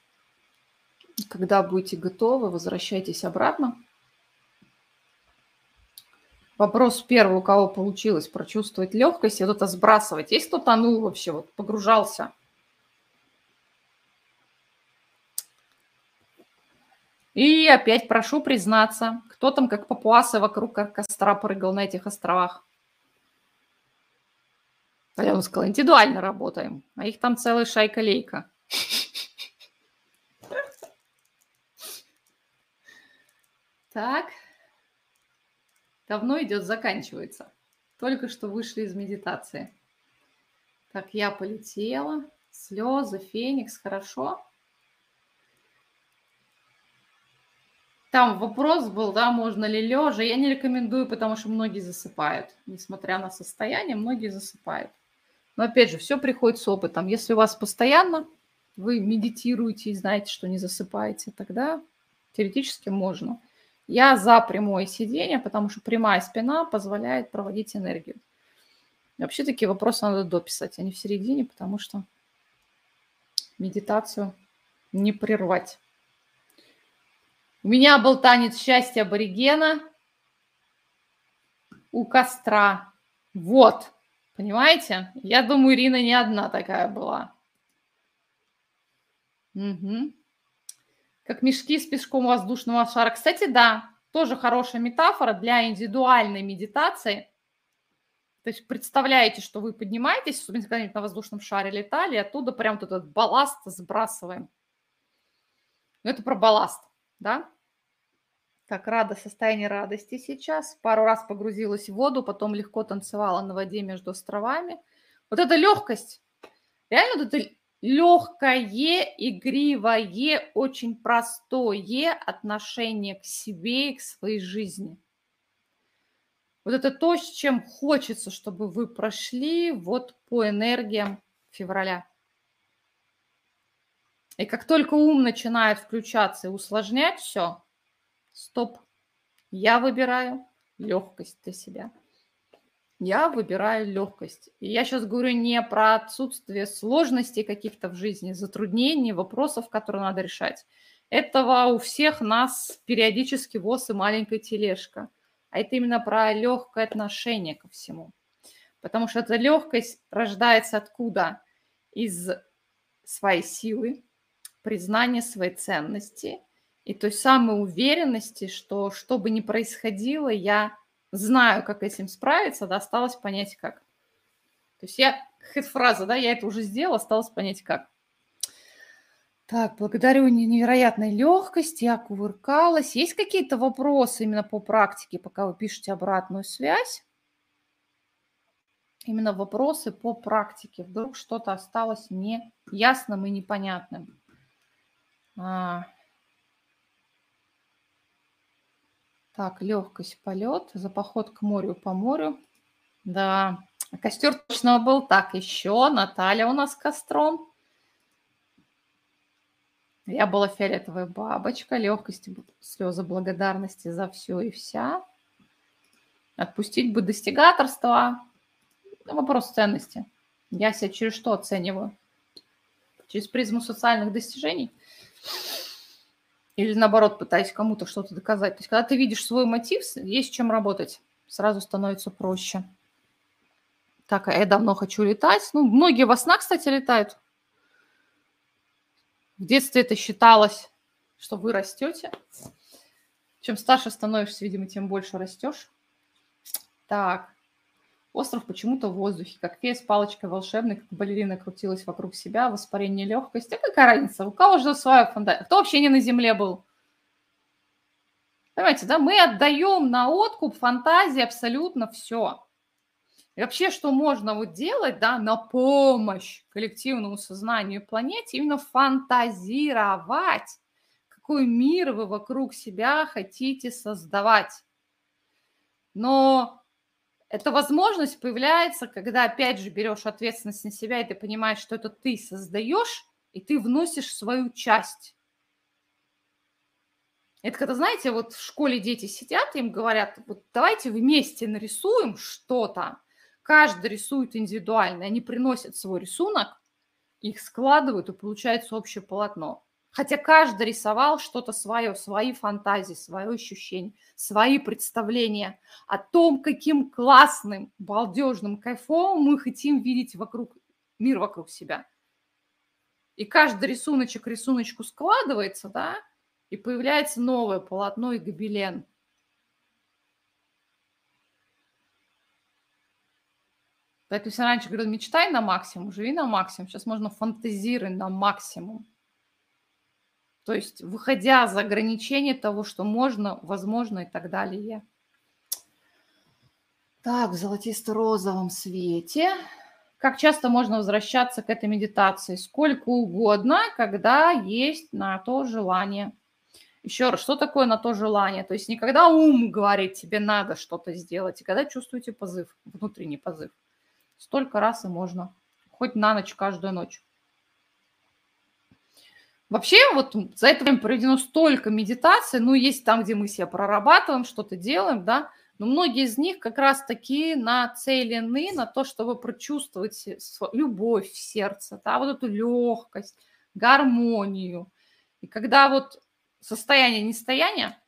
Когда будете готовы, возвращайтесь обратно. Вопрос первый, у кого получилось прочувствовать легкость и кто-то сбрасывать. Есть кто тонул вообще, вот погружался – И опять прошу признаться, кто там как папуасы вокруг костра прыгал на этих островах? Я бы сказала, индивидуально работаем, а их там целая шайка-лейка. Так. Давно идет, заканчивается. Только что вышли из медитации. Так, я полетела. Слезы, феникс, хорошо. Там вопрос был, да, можно ли лежа. Я не рекомендую, потому что многие засыпают. Несмотря на состояние, многие засыпают. Но опять же, все приходит с опытом. Если у вас постоянно вы медитируете и знаете, что не засыпаете, тогда теоретически можно. Я за прямое сидение, потому что прямая спина позволяет проводить энергию. вообще такие вопросы надо дописать, а не в середине, потому что медитацию не прервать. У меня был танец счастья аборигена у костра. Вот, понимаете? Я думаю, Ирина не одна такая была. Угу. Как мешки с песком воздушного шара. Кстати, да, тоже хорошая метафора для индивидуальной медитации. То есть представляете, что вы поднимаетесь, особенно когда на воздушном шаре летали, и оттуда прям вот этот балласт сбрасываем. Ну, это про балласт, да? Так, рада, состояние радости сейчас. Пару раз погрузилась в воду, потом легко танцевала на воде между островами. Вот эта легкость, реально вот это легкое, игривое, очень простое отношение к себе и к своей жизни. Вот это то, с чем хочется, чтобы вы прошли вот по энергиям февраля. И как только ум начинает включаться и усложнять все, Стоп. Я выбираю легкость для себя. Я выбираю легкость. И я сейчас говорю не про отсутствие сложностей каких-то в жизни, затруднений, вопросов, которые надо решать. Этого у всех нас периодически воз и маленькая тележка. А это именно про легкое отношение ко всему. Потому что эта легкость рождается откуда? Из своей силы, признания своей ценности – и той самой уверенности, что что бы ни происходило, я знаю, как этим справиться, да, осталось понять как. То есть я, хит-фраза, да, я это уже сделала, осталось понять как. Так, благодарю невероятной легкости, я кувыркалась. Есть какие-то вопросы именно по практике, пока вы пишете обратную связь? Именно вопросы по практике. Вдруг что-то осталось неясным и непонятным. А, Так, легкость, полет, за поход к морю по морю. Да, костер точно был. Так, еще Наталья у нас костром. Я была фиолетовая бабочка, легкость, слезы благодарности за все и вся. Отпустить бы достигаторство. Вопрос ценности. Я себя через что оцениваю? Через призму социальных достижений – или наоборот, пытаясь кому-то что-то доказать. То есть, когда ты видишь свой мотив, есть чем работать. Сразу становится проще. Так, а я давно хочу летать. Ну, многие во снах, кстати, летают. В детстве это считалось, что вы растете. Чем старше становишься, видимо, тем больше растешь. Так, Остров почему-то в воздухе, как фея с палочкой волшебной, как балерина крутилась вокруг себя, воспарение легкости. А какая разница? У кого же своя фантазия? Кто вообще не на земле был? Понимаете, да, мы отдаем на откуп фантазии абсолютно все. И вообще, что можно вот делать, да, на помощь коллективному сознанию и планете, именно фантазировать, какой мир вы вокруг себя хотите создавать. Но эта возможность появляется, когда, опять же, берешь ответственность на себя, и ты понимаешь, что это ты создаешь, и ты вносишь свою часть. Это когда, знаете, вот в школе дети сидят, им говорят, вот давайте вместе нарисуем что-то. Каждый рисует индивидуально. Они приносят свой рисунок, их складывают, и получается общее полотно. Хотя каждый рисовал что-то свое, свои фантазии, свое ощущение, свои представления о том, каким классным, балдежным, кайфовым мы хотим видеть вокруг, мир вокруг себя. И каждый рисуночек рисуночку складывается, да, и появляется новое полотно и гобелен. Поэтому если раньше говорил, мечтай на максимум, живи на максимум, сейчас можно фантазировать на максимум. То есть выходя за ограничения того, что можно, возможно и так далее. Так, в золотисто-розовом свете. Как часто можно возвращаться к этой медитации? Сколько угодно, когда есть на то желание. Еще раз, что такое на то желание? То есть не когда ум говорит, тебе надо что-то сделать, и когда чувствуете позыв, внутренний позыв. Столько раз и можно. Хоть на ночь, каждую ночь. Вообще, вот за это время проведено столько медитаций, ну, есть там, где мы себя прорабатываем, что-то делаем, да, но многие из них как раз-таки нацелены на то, чтобы прочувствовать любовь в сердце, да, вот эту легкость, гармонию. И когда вот состояние нестояния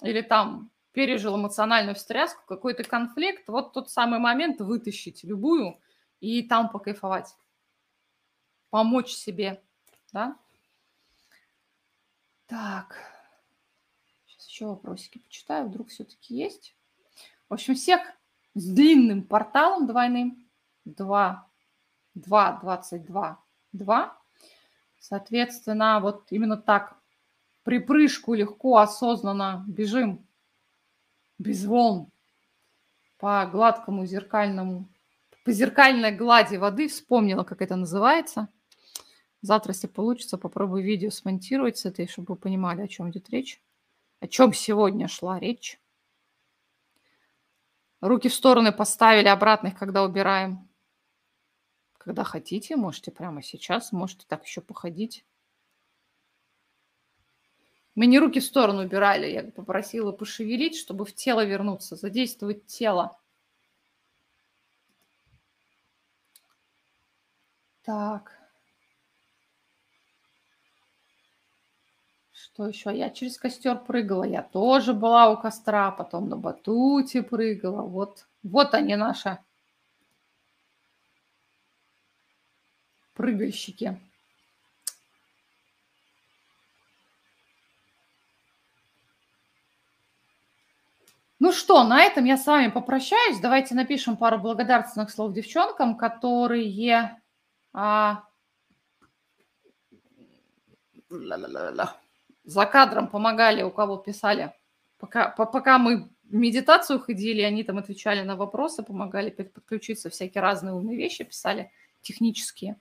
или там пережил эмоциональную встряску, какой-то конфликт, вот тот самый момент вытащить любую и там покайфовать, помочь себе, да, так, сейчас еще вопросики почитаю, вдруг все-таки есть. В общем, всех с длинным порталом двойным 2, 2, 22, 2. Соответственно, вот именно так припрыжку легко, осознанно бежим без волн по гладкому зеркальному, по зеркальной глади воды. Вспомнила, как это называется – Завтра, если получится, попробую видео смонтировать с этой, чтобы вы понимали, о чем идет речь. О чем сегодня шла речь. Руки в стороны поставили, обратно их когда убираем. Когда хотите, можете прямо сейчас, можете так еще походить. Мы не руки в сторону убирали, я попросила пошевелить, чтобы в тело вернуться, задействовать тело. Так. Что еще? Я через костер прыгала. Я тоже была у костра, потом на батуте прыгала. Вот, вот они наши прыгальщики. Ну что, на этом я с вами попрощаюсь. Давайте напишем пару благодарственных слов девчонкам, которые... А... Ла-ла-ла-ла за кадром помогали, у кого писали. Пока, по, пока мы в медитацию ходили, они там отвечали на вопросы, помогали подключиться, всякие разные умные вещи писали, технические.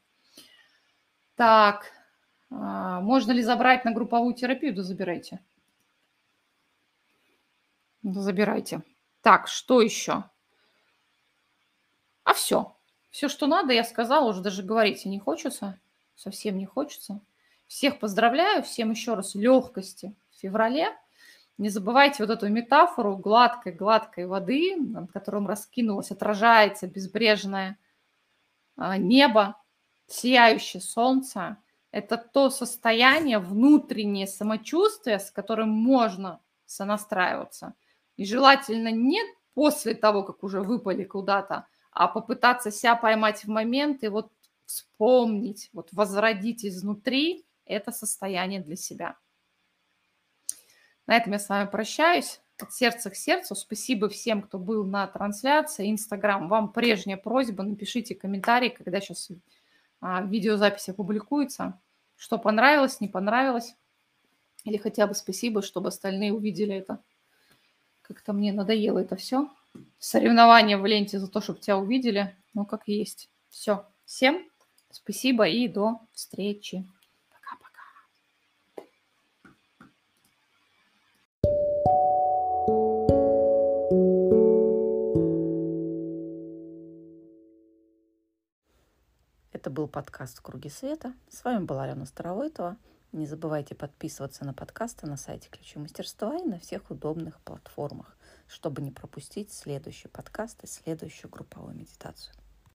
Так, а, можно ли забрать на групповую терапию? Да забирайте. Да забирайте. Так, что еще? А все. Все, что надо, я сказала, уже даже говорить не хочется. Совсем не хочется. Всех поздравляю, всем еще раз легкости в феврале. Не забывайте вот эту метафору гладкой-гладкой воды, над которым раскинулось, отражается безбрежное а, небо, сияющее солнце. Это то состояние, внутреннее самочувствие, с которым можно сонастраиваться. И желательно не после того, как уже выпали куда-то, а попытаться себя поймать в момент и вот вспомнить, вот возродить изнутри это состояние для себя. На этом я с вами прощаюсь. От сердца к сердцу. Спасибо всем, кто был на трансляции. Инстаграм, вам прежняя просьба, напишите комментарий, когда сейчас а, видеозапись опубликуется, что понравилось, не понравилось. Или хотя бы спасибо, чтобы остальные увидели это. Как-то мне надоело это все. Соревнования в ленте за то, чтобы тебя увидели. Ну, как есть. Все. Всем спасибо и до встречи. Был подкаст «Круги света». С вами была Алена Старовойтова. Не забывайте подписываться на подкасты на сайте Ключи мастерства и на всех удобных платформах, чтобы не пропустить следующий подкаст и следующую групповую медитацию.